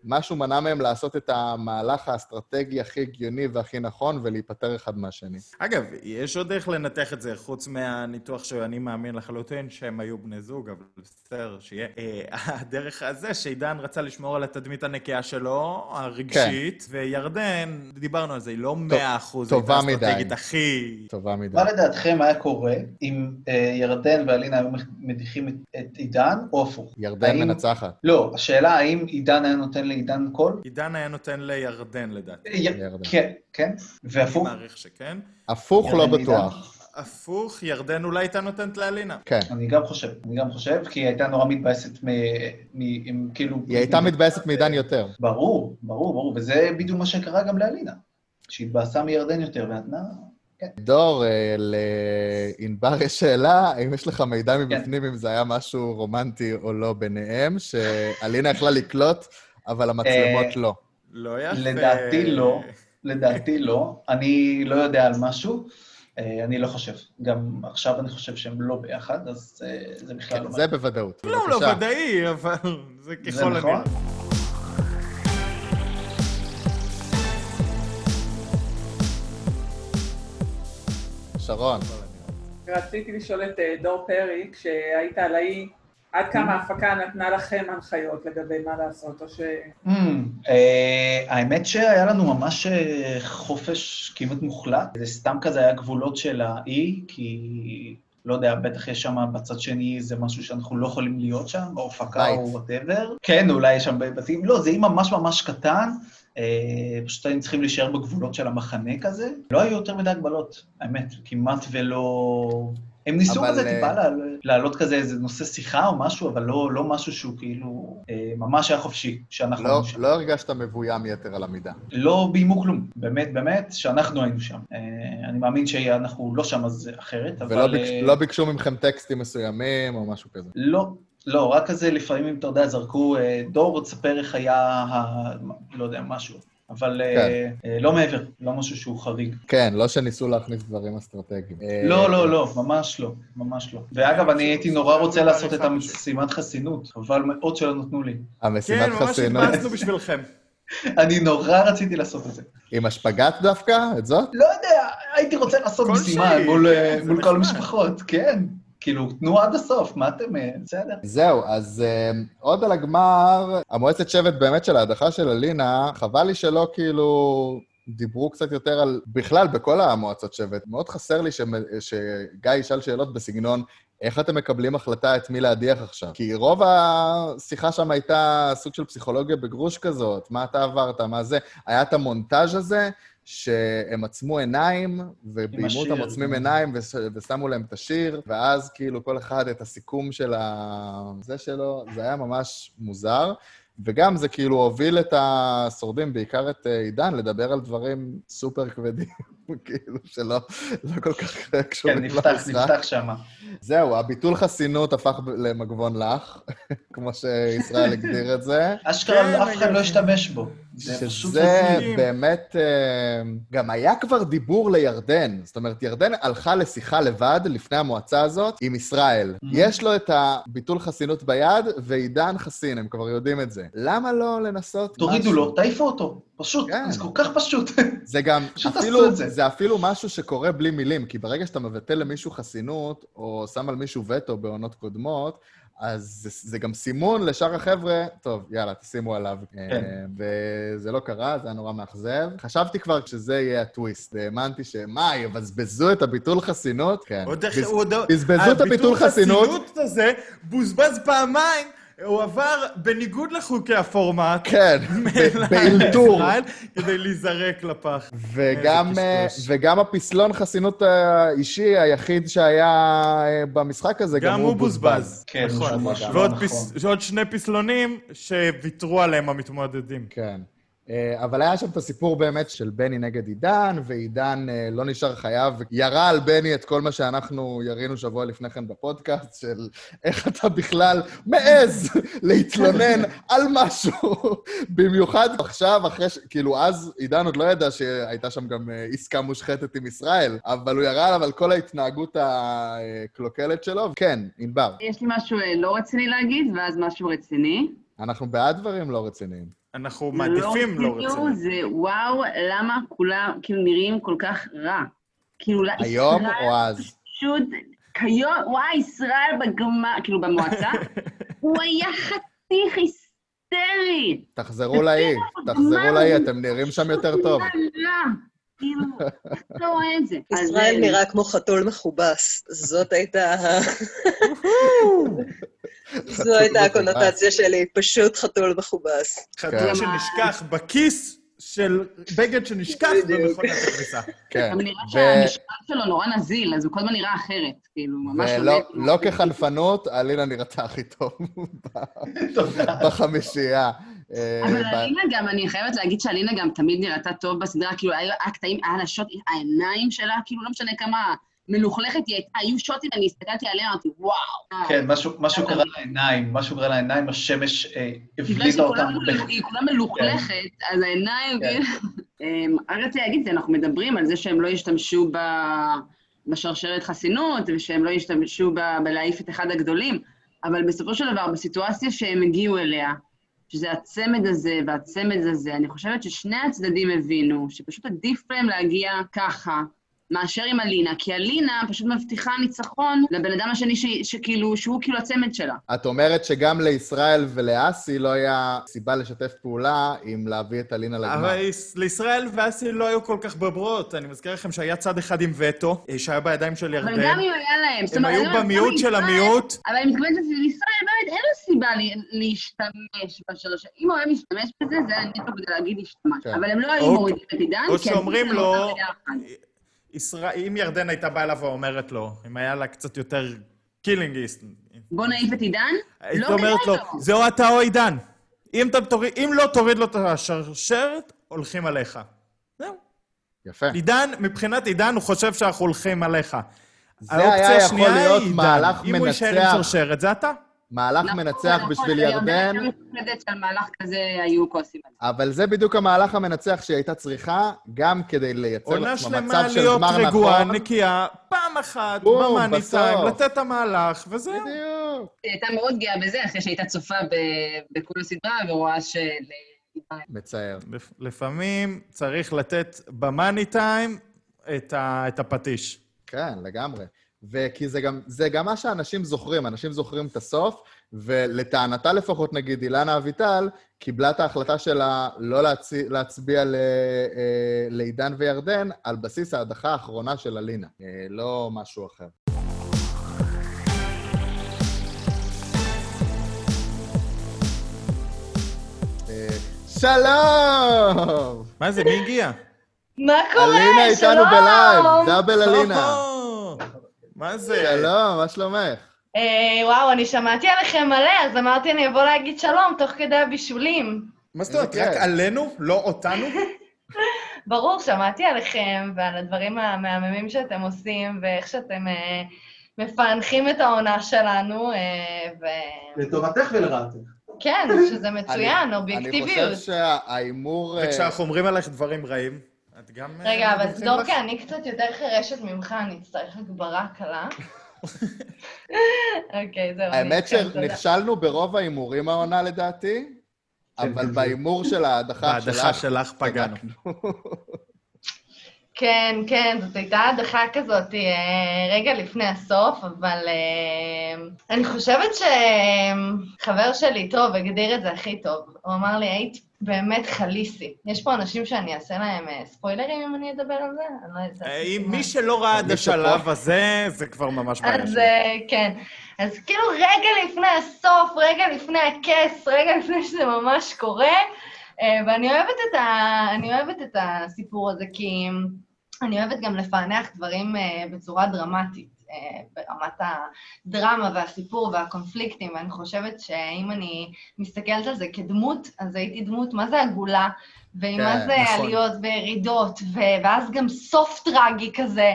משהו מנע מהם לעשות את המהלך האסטרטגי הכי הגיוני והכי נכון, ולהיפטר אחד מהשני. אגב, יש עוד דרך לנתח את זה, חוץ מהניתוח שאני מאמין לחלוטין שהם היו בני זוג, אבל בסדר, שיהיה. אה, הדרך הזה שעידן רצה לשמור על התדמית הנקייה שלו, הרגשית, כן. וירדן, דיברנו על זה, היא לא מאה אחוז, טובה הייתה מדי. אסטרטגית הכי... טובה מדי. מה לדעתכם היה קורה אם אה, ירדן ואלינה היו מדיחים את, עידן, או הפוך? ירדן האם- מנצחת. לא, השאלה האם עידן היה נותן לעידן קול? עידן היה נותן לירדן לדעתי. י- לירדן. כן, כן. אני והפוך? מעריך שכן. הפוך לא בטוח. הפוך, ירדן אולי הייתה נותנת לאלינה. כן. אני גם חושב, אני גם חושב, כי היא הייתה נורא מתבאסת מ... מ... עם, כאילו... היא הייתה מתבאסת מעידן יותר. ברור, ברור, ברור, וזה בדיוק מה שקרה גם לאלינה. שהתבאסה מירדן יותר ונתנה... דור, אה, לענבר יש שאלה, האם יש לך מידע מבפנים אם זה היה משהו רומנטי או לא ביניהם, שאלינה יכלה לקלוט, אבל המצלמות לא. לא יפה. לדעתי לא, לדעתי לא. אני לא יודע על משהו, אה, אני לא חושב. גם עכשיו אני חושב שהם לא ביחד, אז אה, זה בכלל כן, לא... זה בוודאות. לא, לא. ודאי, אבל <laughs> זה ככל נכון. הנראה. שרון, רציתי לשאול את אה, דור פרי, כשהיית על האי, עד כמה ההפקה נתנה לכם הנחיות לגבי מה לעשות, או ש... Hmm, אה, האמת שהיה לנו ממש אה, חופש כמעט מוחלט. זה סתם כזה היה גבולות של האי, כי לא יודע, בטח יש שם בצד שני איזה משהו שאנחנו לא יכולים להיות שם, או הפקה. או וואטאבר. כן, אולי יש שם בתים. לא, זה אי ממש ממש קטן. אה, פשוט היינו צריכים להישאר בגבולות של המחנה כזה. לא היו יותר מדי הגבלות, האמת, כמעט ולא... הם ניסו אבל, כזה אה, טיפה להעלות- כזה איזה נושא שיחה או משהו, אבל לא, לא משהו שהוא כאילו אה, ממש היה חופשי, שאנחנו לא, שם. לא הרגשת מבוים יתר על המידה. לא ביימו כלום, באמת, באמת, שאנחנו היינו שם. אה, אני מאמין שאנחנו לא שם, אז אחרת, אבל... ולא ביקש, אה, לא ביקשו מכם טקסטים מסוימים או משהו כזה. לא, לא, רק כזה לפעמים, אתה יודע, זרקו, אה, דור, תספר איך היה, ה... לא יודע, משהו. אבל כן. אה, אה, לא מעבר, לא משהו שהוא חריג. כן, לא שניסו להכניס דברים אסטרטגיים. אה, לא, לא, לא, ממש לא, ממש לא. ואגב, אני הייתי נורא רוצה לעשות את המשימת חסינות, חבל מאוד שלא נתנו לי. המשימת כן, ממש חסינות. התבאסנו בשבילכם. <laughs> אני נורא רציתי לעשות את זה. עם השפגאט דווקא? את זאת? לא יודע, הייתי רוצה לעשות משימה מול, אה, כן, מול כל. המשפחות, כן. כאילו, תנו עד הסוף, מה אתם... אה, בסדר. זהו, אז uh, עוד על הגמר, המועצת שבט באמת של ההדחה של אלינה, חבל לי שלא כאילו דיברו קצת יותר על, בכלל, בכל המועצות שבט. מאוד חסר לי שמ- שגיא ישאל שאלות בסגנון, איך אתם מקבלים החלטה את מי להדיח עכשיו? כי רוב השיחה שם הייתה סוג של פסיכולוגיה בגרוש כזאת, מה אתה עברת, מה זה. היה את המונטאז' הזה, שהם עצמו עיניים, וביימו אותם עוצמים. עיניים, וש- ושמו להם את השיר, ואז כאילו כל אחד את הסיכום של ה... זה שלו, זה היה ממש מוזר. וגם זה כאילו הוביל את השורדים, בעיקר את אה, עידן, לדבר על דברים סופר כבדים, כאילו שלא לא כל כך כן, קשורים נפתח, נפתח שמה. זהו, הביטול חסינות הפך למגבון לך, <laughs> כמו שישראל הגדיר את זה. אשכרה כן, אף אחד לא כן. השתמש בו. שזה. באמת, אה, גם היה כבר דיבור לירדן. זאת אומרת, ירדן הלכה לשיחה לבד לפני המועצה הזאת עם ישראל. Mm-hmm. יש לו את הביטול חסינות ביד, ועידן חסין, הם כבר יודעים את זה. למה לא לנסות תורידו משהו? לו, תעיפו אותו. פשוט, כן. זה כל כך פשוט. <laughs> זה גם אפילו, זה. זה אפילו משהו שקורה בלי מילים, כי ברגע שאתה מבטל למישהו חסינות, או שם על מישהו וטו בעונות קודמות, אז זה, זה גם סימון לשאר החבר'ה, טוב, יאללה, תשימו עליו. כן. אה, וזה לא קרה, זה היה נורא מאכזב. חשבתי כבר שזה יהיה הטוויסט, האמנתי שמה, יבזבזו את הביטול חסינות? כן. עוד איך- בז- עוד- בזבזו את הביטול חסינות. הביטול הזה בוזבז פעמיים, הוא עבר בניגוד לחוקי הפורמט. כן, <laughs> באלתור. כדי להיזרק לפח. וגם, אה. וגם הפסלון חסינות האישי היחיד שהיה אה, במשחק הזה, גם הוא בוזבז. כן, נכון. ועוד נכון. פס- ועוד שני פסלונים שוויתרו עליהם המתמודדים. כן. אה, אבל היה שם את הסיפור באמת של בני נגד עידן, ועידן אה, לא נשאר חייב, ירה על בני את כל מה שאנחנו ירינו שבוע לפני כן בפודקאסט, של איך אתה בכלל מעז להתלונן על משהו. במיוחד עכשיו, אחרי ש... כאילו, אז עידן עוד לא ידע שהייתה שם גם אה, עסקה מושחתת עם ישראל, אבל הוא ירה עליו על כל ההתנהגות הקלוקלת שלו. כן, ענבר, יש לי משהו לא רציני להגיד, ואז משהו רציני. אנחנו בעד דברים לא רציניים. אנחנו מעדיפים לא רציני, רציניים. זה וואו, למה כולם כאילו נראים כל כך רע? כאילו, לא- היום ישראל או אז? פשוט, כיום, וואי, ישראל בגמר, כאילו במועצה, <laughs> הוא היה חתיך היסטרי. תחזרו לאי, תחזרו לאי, אתם נראים שם יותר טוב. כאילו, איך אתה רואה את זה? <laughs> אז, ישראל אה, נראה כמו חתול מכובס. זאת הייתה... <laughs> זו הייתה הקונוטציה שלי, פשוט חתול מכובס. כן. חתול שנשכח בכיס של בגד שנשכח. במכונת הכביסה. כן. גם נראה שהמשקל שלו נורא נזיל, אז הוא כל הזמן נראה אחרת. כאילו, ממש עולה. לא כחנפנות, אלינה נראתה הכי טוב. בחמישייה. אה, אבל אלינה גם, אני חייבת להגיד שאלינה גם תמיד נראתה טוב בסדרה, כאילו, היה קטעים, היה לה שוט, העיניים שלה, כאילו, לא משנה כמה מלוכלכת היא הייתה, היו שוטים, אני הסתכלתי עליה, אמרתי, וואו. כן, משהו- קרה לעיניים, משהו קרה לעיניים, השמש אה, בגלל הבליטה אותם. היא כולה מלוכלכת, אז העיניים, כן. אמ, רק רציתי להגיד, אנחנו מדברים על זה שהם לא ישתמשו ב- בשרשרת חסינות, ושהם לא ישתמשו ב- בלהעיף את אחד הגדולים, אבל בסופו של דבר, בסיטואציה שהם הגיעו אליה, שזה הצמד הזה והצמד הזה, אני חושבת ששני הצדדים הבינו שפשוט עדיף להם להגיע ככה, מאשר עם אלינה, כי אלינה פשוט מבטיחה ניצחון לבן אדם השני ש... שכאילו, שהוא כאילו הצמד שלה. את אומרת שגם לישראל ולאסי לא היה סיבה לשתף פעולה עם להביא את אלינה לגמר. אבל יש- לישראל ואסי לא היו כל כך בברות. אני מזכיר לכם שהיה צד אחד עם וטו, אה, שהיה בידיים של אבל ירדן. גם אם היה להם, זאת הם אומרת, היו במיעוט של לישראל- המיעוט. אבל אני מתכוונת שלישראל באמת אין לו סיבה להשתמש בשרשרת. אם הוא היה משתמש בזה, זה היה נטו כדי להגיד השתמש. כן. אבל הם לא היו מורידים את עידן, או כי שאומרים עדיף לו. ישראל, אם ירדן הייתה באה אליו ואומרת לו, אם היה לה קצת יותר קילינגיסט, בוא נעיף את עידן? היית לא אומרת כדאי לו, לו. זה או אתה או עידן. אם, אתה תוריד, אם לא תוריד לו את השרשרת, הולכים עליך. זהו. יפה. עידן, מבחינת עידן, הוא חושב שאנחנו הולכים עליך. זה היה יכול להיות מהלך אם הוא יישאר עם מנצח, שרשרת, זה אתה. מהלך נכון, מנצח נכון, בשביל ירדן, הייתה מפחדת שעל מהלך כזה היו כועסים על זה. אבל זה בדיוק המהלך המנצח שהיא הייתה צריכה, גם כדי לייצר עונה לעצמה שלמה מצב של להיות גמר רגועה, נכון. נקייה, פעם אחת, בום, במאני בסוף. טיים, לתת את המהלך, וזהו. בדיוק. היא הייתה מאוד גאה בזה, אחרי שהייתה צופה ב- בכל הסדרה ורואה של... מצער. לפ- לפעמים צריך לתת במאני טיים את ה- את הפטיש. כן, לגמרי. וכי זה גם, זה גם מה שאנשים זוכרים, אנשים זוכרים את הסוף, ולטענתה לפחות, נגיד, אילנה אביטל, קיבלה את ההחלטה שלה לא להצ... להצביע ל... אה, לעידן וירדן על בסיס ההדחה האחרונה של אלינה, אה, לא משהו אחר. אה, שלום! מה זה, מי הגיע? מה קורה? אלינה איתנו! בלייב, דאבל אלינה. מה זה? שלום, מה שלומך? אה, וואו, אני שמעתי עליכם מלא, אז אמרתי אני אבוא להגיד שלום תוך כדי הבישולים. מה זאת אומרת, רק. עלינו? לא אותנו? <laughs> ברור, שמעתי עליכם ועל הדברים המהממים שאתם עושים, ואיך שאתם אה, מפענחים את העונה שלנו, אה, ו... לטובתך ולרעתך. כן, <laughs> שזה מצוין, אני אובייקטיביות. חושב שההימור... וכשאנחנו אומרים עליך דברים רעים, את גם... אה, רגע, אבל דורקה, לך? אני קצת יותר חירשת ממך, אני אצטרך הגברה קלה. <laughs> אוקיי, זהו. האמת. שנכשלנו ברוב ההימורים העונה לדעתי, אבל כן, בהימור של ההדחה שלך... בהדחה שלך פגענו. <laughs> כן, כן, זאת הייתה הדחה כזאת אה, רגע לפני הסוף, אבל אה, אני חושבת שחבר שלי, טוב, הגדיר את זה הכי טוב. הוא אמר לי, היית באמת חליסי. יש פה אנשים שאני אעשה להם אה, ספוילרים אם אני אדבר על זה? אני לא יודעת. אם מי שלא ראה עד השלב הזה, זה כבר ממש בעיה אז כן. אז כאילו רגע לפני הסוף, רגע לפני הכס, רגע לפני שזה ממש קורה, ואני אוהבת את, ה... אני אוהבת את הסיפור הזה, כי אני אוהבת גם לפענח דברים אה, בצורה דרמטית, אה, ברמת הדרמה והסיפור והקונפליקטים, ואני חושבת שאם אני מסתכלת על זה כדמות, אז הייתי דמות, מה זה עגולה? ועם כן, מה זה נכון. עליות וירידות, ו... ואז גם סוף טרגי כזה,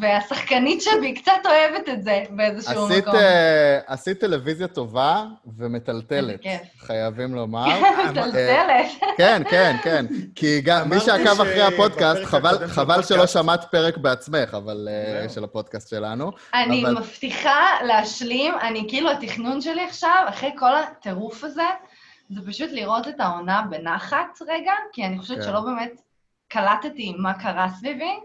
והשחקנית שבי קצת אוהבת את זה באיזשהו עשית, מקום. אה, עשית טלוויזיה טובה ומטלטלת, כיף. חייבים לומר. מטלטלת. כן, כן, כן. כי גם מי שעקב אחרי הפודקאסט, חבל- חבל שלא שמעת פרק בעצמך, אבל אה. של הפודקאסט שלנו. אני אבל- מבטיחה להשלים, אני כאילו, התכנון שלי עכשיו, אחרי כל הטירוף הזה, זה פשוט לראות את העונה בנחת רגע, כי אני חושבת כן. שלא באמת קלטתי מה קרה סביבי.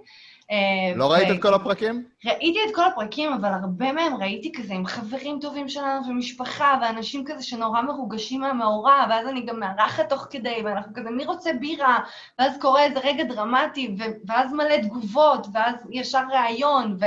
אה, לא ו- ראית את כל הפרקים? ראיתי את כל הפרקים, אבל הרבה מהם ראיתי כזה עם חברים טובים שלנו ומשפחה, ואנשים כזה שנורא מרוגשים מהמאורע, ואז אני גם מארחת תוך כדי, ואנחנו כזה, מי רוצה בירה? ואז קורה איזה רגע דרמטי, ו- ואז מלא תגובות, ואז ישר ראיון,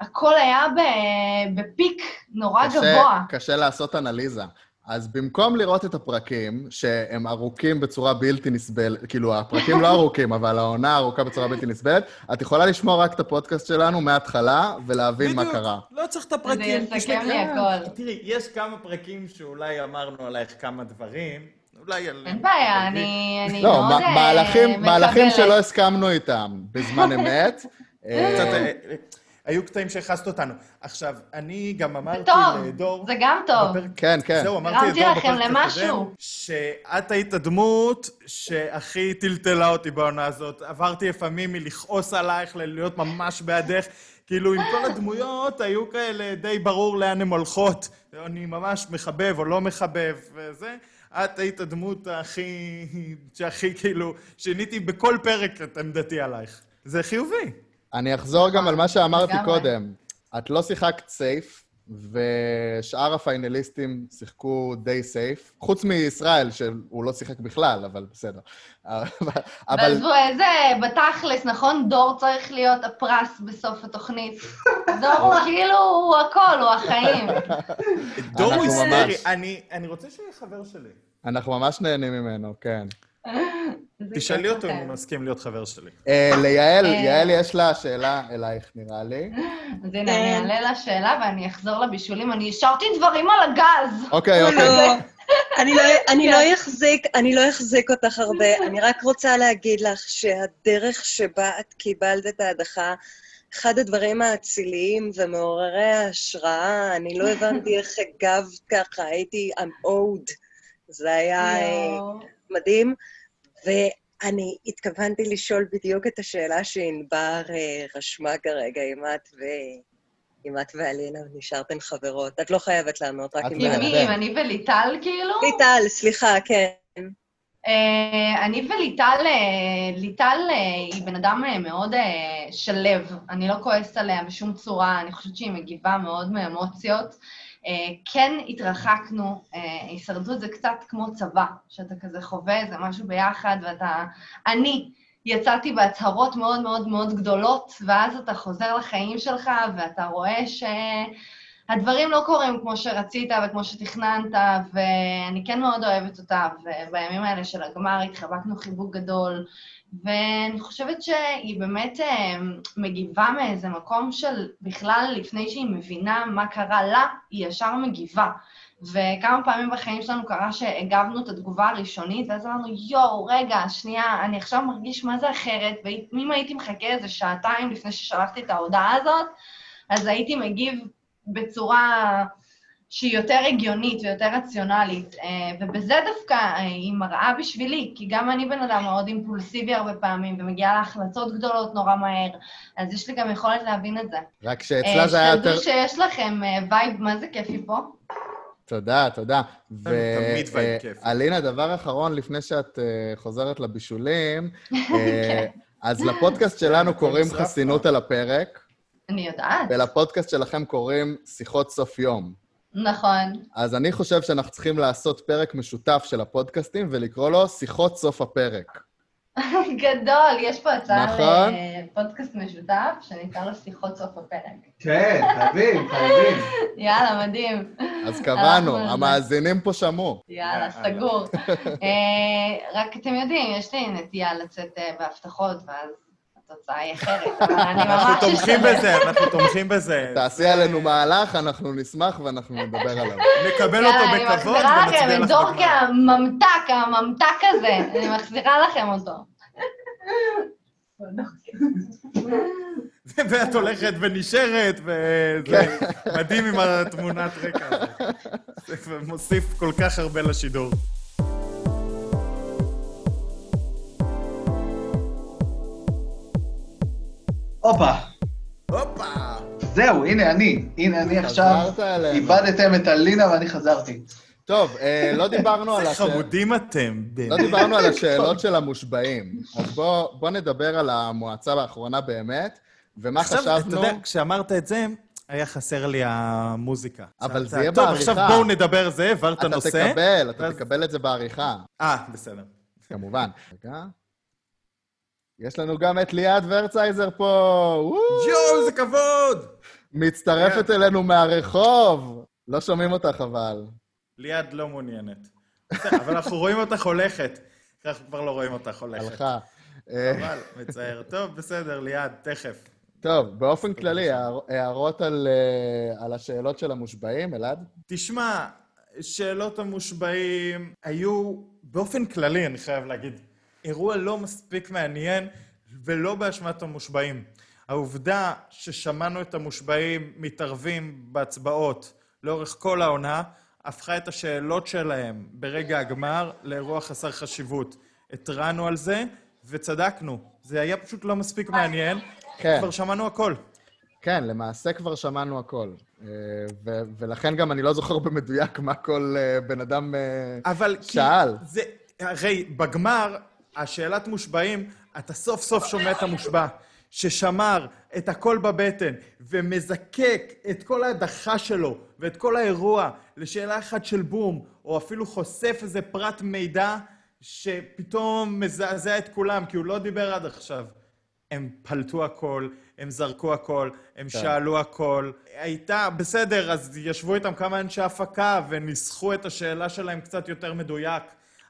והכל היה ב- בפיק נורא קשה- גבוה. קשה לעשות אנליזה. אז במקום לראות את הפרקים, שהם ארוכים בצורה בלתי נסבלת, כאילו, הפרקים לא ארוכים, אבל העונה ארוכה בצורה בלתי נסבלת, את יכולה לשמוע רק את הפודקאסט שלנו מההתחלה ולהבין מה בדיוק, קרה. לא צריך את זה הפרקים. יסכם תשמעי, לי הכל. תראי, יש כמה פרקים שאולי אמרנו עלייך כמה דברים, אולי. אין בעיה, אני לא, מאוד אה, מהלכים. שלא הסכמנו איתם בזמן אמת. <laughs> היו קטעים שהכנסת אותנו. עכשיו, אני גם אמרתי טוב, לדור... זה גם טוב. בפרק- כן, כן. זהו, אמרתי הרמתי לדור לכם בפרק למשהו. הקודם, שאת היית הדמות שהכי טלטלה אותי בעונה הזאת. עברתי לפעמים מלכעוס עלייך ללהיות ממש בעדך. כאילו, עם כל הדמויות היו כאלה די ברור לאן הן הולכות. אני ממש מחבב או לא מחבב וזה. את היית הדמות הכי... שהכי כאילו... שיניתי בכל פרק את עמדתי עלייך. זה חיובי. אני אחזור גם על מה שאמרתי. קודם. את לא שיחקת סייף, ושאר הפיינליסטים שיחקו די סייף, חוץ מישראל, שהוא לא שיחק בכלל, אבל בסדר. <laughs> אבל... ועזבו, איזה, בתכלס, נכון? דור צריך להיות הפרס בסוף התוכנית. <laughs> דור הוא כאילו, הוא הכל, הוא החיים. דור אנחנו היסטרי, אני רוצה שיהיה חבר שלי. אנחנו ממש נהנים ממנו, כן. תשאלי אותו אם. הוא מסכים להיות חבר שלי. אה, ליעל, אה. יעל יש לה שאלה אלייך, נראה לי. אז הנה, אני אעלה לשאלה ואני אחזור לבישולים. אני השארתי דברים על הגז. אוקיי, לא, אוקיי. לא. אני לא, אני כן. לא אחזיק, אני לא אחזיק אותך הרבה. אני רק רוצה להגיד לך שהדרך שבה את קיבלת את ההדחה, אחד הדברים האציליים ומעוררי ההשראה, אני לא הבנתי איך הגבת ככה, הייתי I'm owed. זה היה אה. מדהים. ואני התכוונתי לשאול בדיוק את השאלה שענבר אה, רשמה כרגע, אם את ו... אם את ואלינה נשארתן חברות. את לא חייבת לענות, רק אם... עם. מי? אני וליטל, כאילו? ליטל, סליחה, כן. אה, אני וליטל, אה, ליטל אה, היא בן אדם אה, מאוד אה, שלו, אני לא כועסת עליה בשום צורה, אני חושבת שהיא מגיבה מאוד מאמוציות. אה, כן התרחקנו, אה, הישרדות זה קצת כמו צבא, שאתה כזה חווה איזה משהו ביחד, ואתה... אני יצאתי בהצהרות מאוד מאוד מאוד גדולות, ואז אתה חוזר לחיים שלך, ואתה רואה ש... הדברים לא קורים כמו שרצית וכמו שתכננת, ואני כן מאוד אוהבת אותה, ובימים האלה של הגמר התחבקנו חיבוק גדול, ואני חושבת שהיא באמת אה, מגיבה מאיזה מקום של בכלל, לפני שהיא מבינה מה קרה לה, היא ישר מגיבה. וכמה פעמים בחיים שלנו קרה שהגבנו את התגובה הראשונית, ואז אמרנו, יואו, רגע, שנייה, אני עכשיו מרגיש מה זה אחרת, ואם הייתי מחכה איזה שעתיים לפני ששלחתי את ההודעה הזאת, אז הייתי מגיב בצורה שהיא יותר הגיונית ויותר רציונלית, אה, ובזה דווקא אה, היא מראה בשבילי, כי גם אני בן אדם מאוד אימפולסיבי הרבה פעמים, ומגיעה להחלטות גדולות נורא מהר, אז יש לי גם יכולת להבין את זה. רק שאצלה זה היה יותר... שתדעו שיש לכם אה, vibe, מה זה כיפי פה? תודה, תודה. תמיד vibe כיף. ואלינה, דבר אחרון, לפני שאת אה, חוזרת לבישולים, <laughs> אה, כן. אז לפודקאסט שלנו קוראים צפה. חסינות על הפרק, אני יודעת. ולפודקאסט שלכם קוראים שיחות סוף יום. נכון. אז אני חושב שאנחנו צריכים לעשות פרק משותף של הפודקאסטים ולקרוא לו שיחות סוף הפרק. <laughs> גדול, יש פה הצעה נכון. לפודקאסט משותף, שנקרא לו שיחות סוף הפרק. כן, חייבים, חייבים. <laughs> יאללה, מדהים. אז קבענו. המאזינים פה שמעו. יאללה, יאללה. סגור. אה, רק אתם יודעים, יש לי נטייה לצאת אה, בהבטחות, ואז התוצאה היא אחרת, <laughs> אבל אני ממש אנחנו תומכים. בזה, אנחנו תומכים בזה. תעשי עלינו מהלך, אנחנו נשמח ואנחנו נדבר עליו. נקבל אותו יאללה, אני בכבוד מחזירה לכם ונצביע את לך דור בגמר. כממתק, הממתק הזה, אני מחזירה לכם אותו. <laughs> ואת הולכת ונשארת, וזה מדהים עם התמונת רקע הזאת. <laughs> זה מוסיף כל כך הרבה לשידור. הופה, הופה! זהו, הנה אני. הנה אני עכשיו. איבדתם את הלינה ואני חזרתי. טוב, אה, לא דיברנו על איזה השאלות. חמודים אתם, לא. דיברנו על השאלות <laughs> של המושבעים. אז בוא, בוא נדבר על המועצה האחרונה באמת, ומה עכשיו, אתה חשבנו... יודע, כשאמרת את זה, היה חסר לי המוזיקה. אבל זה היה יהיה טוב, בעריכה. עכשיו בואו נדבר זה, העברת אתה נושא. תקבל, אתה תקבל את זה בעריכה, אה, בסדר. כמובן. רגע. יש לנו גם את ליעד ורצייזר פה! יואו, איזה כבוד! מצטרפת אלינו מהרחוב. לא שומעים אותך אבל. ליעד לא מעוניינת. אבל אנחנו רואים אותך הולכת. אנחנו כבר לא רואים אותך הולכת. הלכה. אה, אבל, מצער. טוב, בסדר, ליעד, תכף. טוב, באופן כללי, הער- הערות על, אה, על השאלות של המושבעים, אלעד? תשמע, שאלות המושבעים היו, באופן כללי, אני חייב להגיד, אירוע לא מספיק מעניין ולא באשמת המושבעים. העובדה ששמענו את המושבעים מתערבים בהצבעות לאורך כל העונה, הפכה את השאלות שלהם ברגע הגמר לאירוע חסר חשיבות. התרענו על זה, וצדקנו. זה היה פשוט לא מספיק מעניין, כן. כבר שמענו הכל. כן, למעשה כבר שמענו הכל. אה, ו- ולכן גם אני לא זוכר במדויק מה כל אה, בן אדם אה, אבל כי... שאל. זה, הרי בגמר, השאלת מושבעים, אתה סוף סוף שומע את המושבע. ששמר את הכל בבטן ומזקק את כל ההדחה שלו ואת כל האירוע לשאלה אחת של בום, או אפילו חושף איזה פרט מידע שפתאום מזעזע את כולם, כי הוא לא דיבר עד עכשיו. הם פלטו הכל, הם זרקו הכל, הם כן. שאלו הכל. הייתה, בסדר, אז ישבו איתם כמה אנשי הפקה וניסחו את השאלה שלהם קצת יותר מדויק.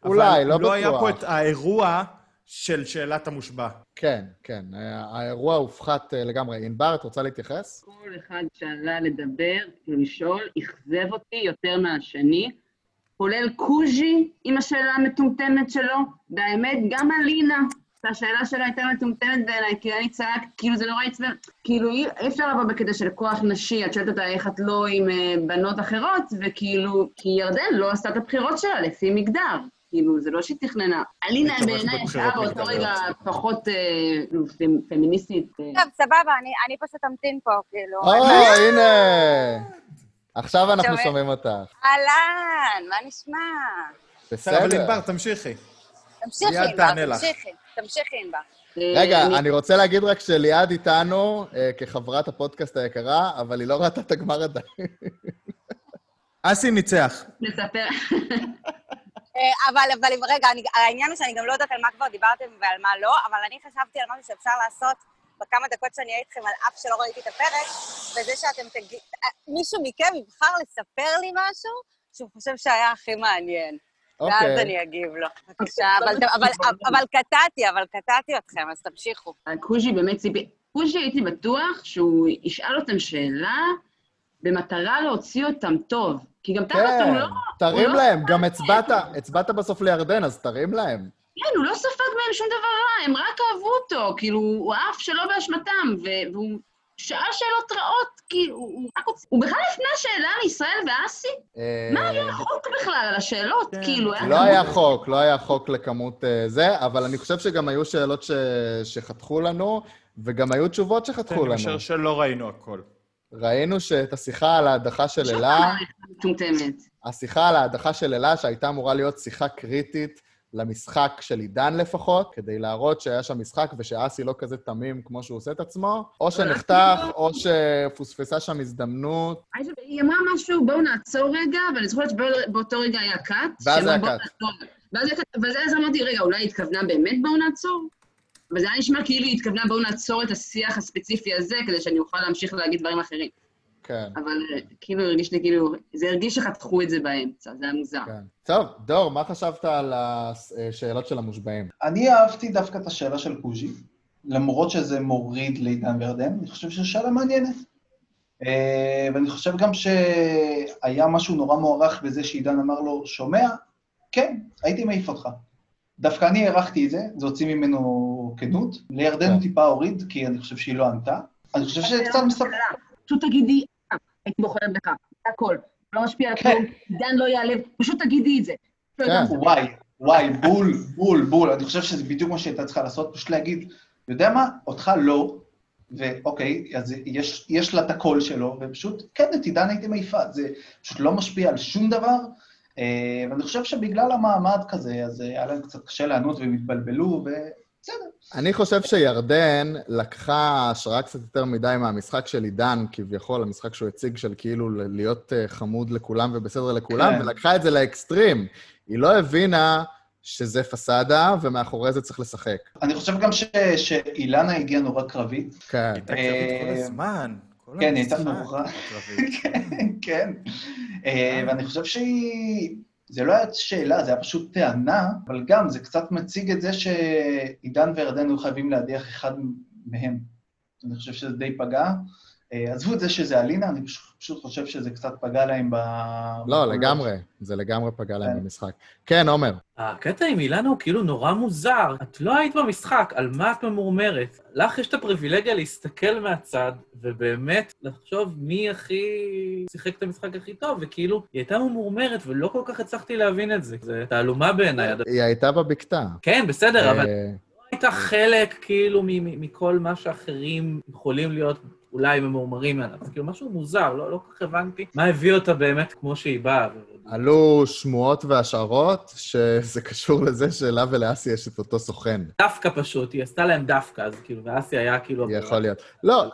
אולי, לא אבל לא היה בטוח. פה את האירוע של שאלת המושבע. כן, כן, אה, האירוע הופחת אה, לגמרי. ענבר, את רוצה להתייחס? כל אחד שעלה לדבר, לשאול, אכזב אותי יותר מהשני, כולל קוז'י עם השאלה המטומטמת שלו, והאמת, גם אלינה, שהשאלה שלה הייתה מטומטמת בעיניי, כי אני צעקת, כאילו זה נורא עצבן, כאילו אי אי אפשר לבוא בקטע של כוח נשי, את שואלת אותה איך את לא עם אה, בנות אחרות, וכאילו, כי ירדן לא עשתה את הבחירות שלה לפי מגדר. כאילו, זה לא שהיא תכננה. אלינה בעיניי ישבה באותו. רגע פחות אה, פמ- פמיניסטית. אה, טוב, סבבה, אני, אני פשוט אמתין פה, כאילו. או, הנה! עכשיו אנחנו שומע? שומעים אותך. אהלן, מה נשמע? בסדר, אבל. ענבר, תמשיכי. תמשיכי, ענבר. תמשיכי, תמשיכי, ענבר. רגע, אני רוצה להגיד רק שליעד איתנו אה, כחברת הפודקאסט היקרה, אבל היא לא ראתה את הגמר עדיין. אסי ניצח. נספר. <laughs> אה, אבל, אבל רגע, אני, העניין הוא שאני גם לא יודעת על מה כבר דיברתם ועל מה לא, אבל אני חשבתי על משהו שאפשר לעשות בכמה דקות שאני אהיה איתכם על אף שלא ראיתי את הפרק, וזה שאתם תגיד... אה, מישהו מכם יבחר לספר לי משהו שהוא חושב שהיה הכי מעניין. ואז אוקיי. אני אגיב לו. בבקשה, אבל, אבל, אבל, אבל קטעתי, אבל קטעתי אתכם, אז תמשיכו. קוז'י באמת ציפי... קוז'י הייתי בטוח שהוא ישאל אותם שאלה במטרה להוציא אותם טוב. כי גם תכלס כן, הוא לא... תרים הוא לא להם. ספג גם. הצבעת, הצבעת בסוף לירדן, אז תרים להם. כן, הוא לא ספג מהם שום דבר רע, הם רק אהבו אותו. כאילו, הוא עף שלא באשמתם, והוא שאל שאלות רעות, כי הוא, הוא רק רוצה... הוא בכלל הפנה שאלה לישראל ואסי? אה, מה היה החוק בכלל על השאלות? כאילו, היה לא כמות- היה חוק, לא היה חוק לכמות אה, זה, אבל אני חושב שגם היו שאלות ש... שחתכו לנו, וגם היו תשובות שחתכו אני לנו. משער שלא ראינו הכל. ראינו שאת השיחה על ההדחה של אלה. השיחה על ההדחה של אלה, שהייתה אמורה להיות שיחה קריטית למשחק של עידן לפחות, כדי להראות שהיה שם משחק ושאסי לא כזה תמים כמו שהוא עושה את עצמו, או שנחתך, או שפוספסה שם הזדמנות. היא אמרה משהו, בואו נעצור רגע, ואני זוכרת שבאותו רגע היה קאט. ואז שאמר, היה "בואו קאט. נעצור". ואז היה קאט, ואז אמרתי, רגע, אולי היא התכוונה באמת בואו נעצור? אבל זה היה נשמע כאילו היא התכוונה בואו נעצור את השיח הספציפי הזה, כדי שאני אוכל להמשיך להגיד דברים אחרים. כן, אבל אה, כאילו הרגיש לי כאילו, זה הרגיש שחתכו את זה באמצע, זה היה מוזר. כן. טוב, דור, מה חשבת על השאלות של המושבעים? אני אהבתי דווקא את השאלה של קוז'י, למרות שזה מוריד לעידן וירדן, אני חושב שזו שאלה מעניינת. אה, ואני חושב גם שהיה משהו נורא מוערך בזה שעידן אמר לו, שומע? כן, הייתי מעיף אותך. דווקא אני הערכתי את זה, זה הוציא ממנו כנות. לירדן הוא טיפה הוריד, כי אני חושב שהיא לא ענתה. אני חושב שזה קצת מספר... פשוט תגידי, "אה, הייתי בוחרת בך, זה הכל. לא משפיע על כלום, עידן לא ייעלב, פשוט תגידי את זה. כן. וואי, וואי, בול, בול, בול. אני חושב שזה בדיוק מה שהייתה צריכה לעשות, פשוט להגיד, יודע מה, אותך לא, ואוקיי, אז יש, יש לה את הקול שלו, ופשוט, כן, את עידן הייתי מעיפה, זה פשוט לא משפיע על שום דבר, אה, ואני חושב שבגלל המעמד כזה, אז אה, היה להם קצת קשה לענות והם התבלבלו, ובסדר. אני חושב שירדן לקחה השראה קצת יותר מדי מהמשחק של עידן, כביכול, המשחק שהוא הציג של כאילו להיות אה, חמוד לכולם ובסדר לכולם, כן. ולקחה את זה לאקסטרים. היא לא הבינה שזה פסאדה, ומאחורי זה צריך לשחק. אני חושב גם ש, שאילנה הגיעה נורא קרבית. כן. הייתה קרבית כל הזמן. כל כן, היא הייתה נורא... קרבית. <laughs> כן. אה, ואני חושב שהיא... זה לא היה שאלה, זה היה פשוט טענה, אבל גם זה קצת מציג את זה שעידן וירדן היו חייבים להדיח אחד מהם. אני חושב שזה די פגע. אה, עזבו את זה שזה אלינה, אני פשוט, חושב שזה קצת פגע להם ב... לא. לגמרי. זה לגמרי פגע להם כן. במשחק. כן, עומר. הקטע עם אילנה הוא כאילו נורא מוזר. את לא היית במשחק, על מה את ממורמרת? לך יש את הפריבילגיה להסתכל מהצד, ובאמת לחשוב מי הכי שיחק את המשחק הכי טוב, וכאילו, היא הייתה ממורמרת, ולא כל כך הצלחתי להבין את זה. זה תעלומה בעיניי. היא הייתה בבקתה. כן, בסדר, אבל אה, לא הייתה חלק כאילו מ- מ- מכל מה שאחרים יכולים להיות. אולי ממורמרים עליו. זה כאילו משהו מוזר, לא לא כל כך הבנתי מה הביא אותה באמת כמו שהיא באה. עלו שמועות והשערות שזה קשור לזה שלה ולאסי יש את אותו סוכן. דווקא פשוט, היא עשתה להם דווקא, אז כאילו, ואסי היה כאילו... יכול להיות. לא,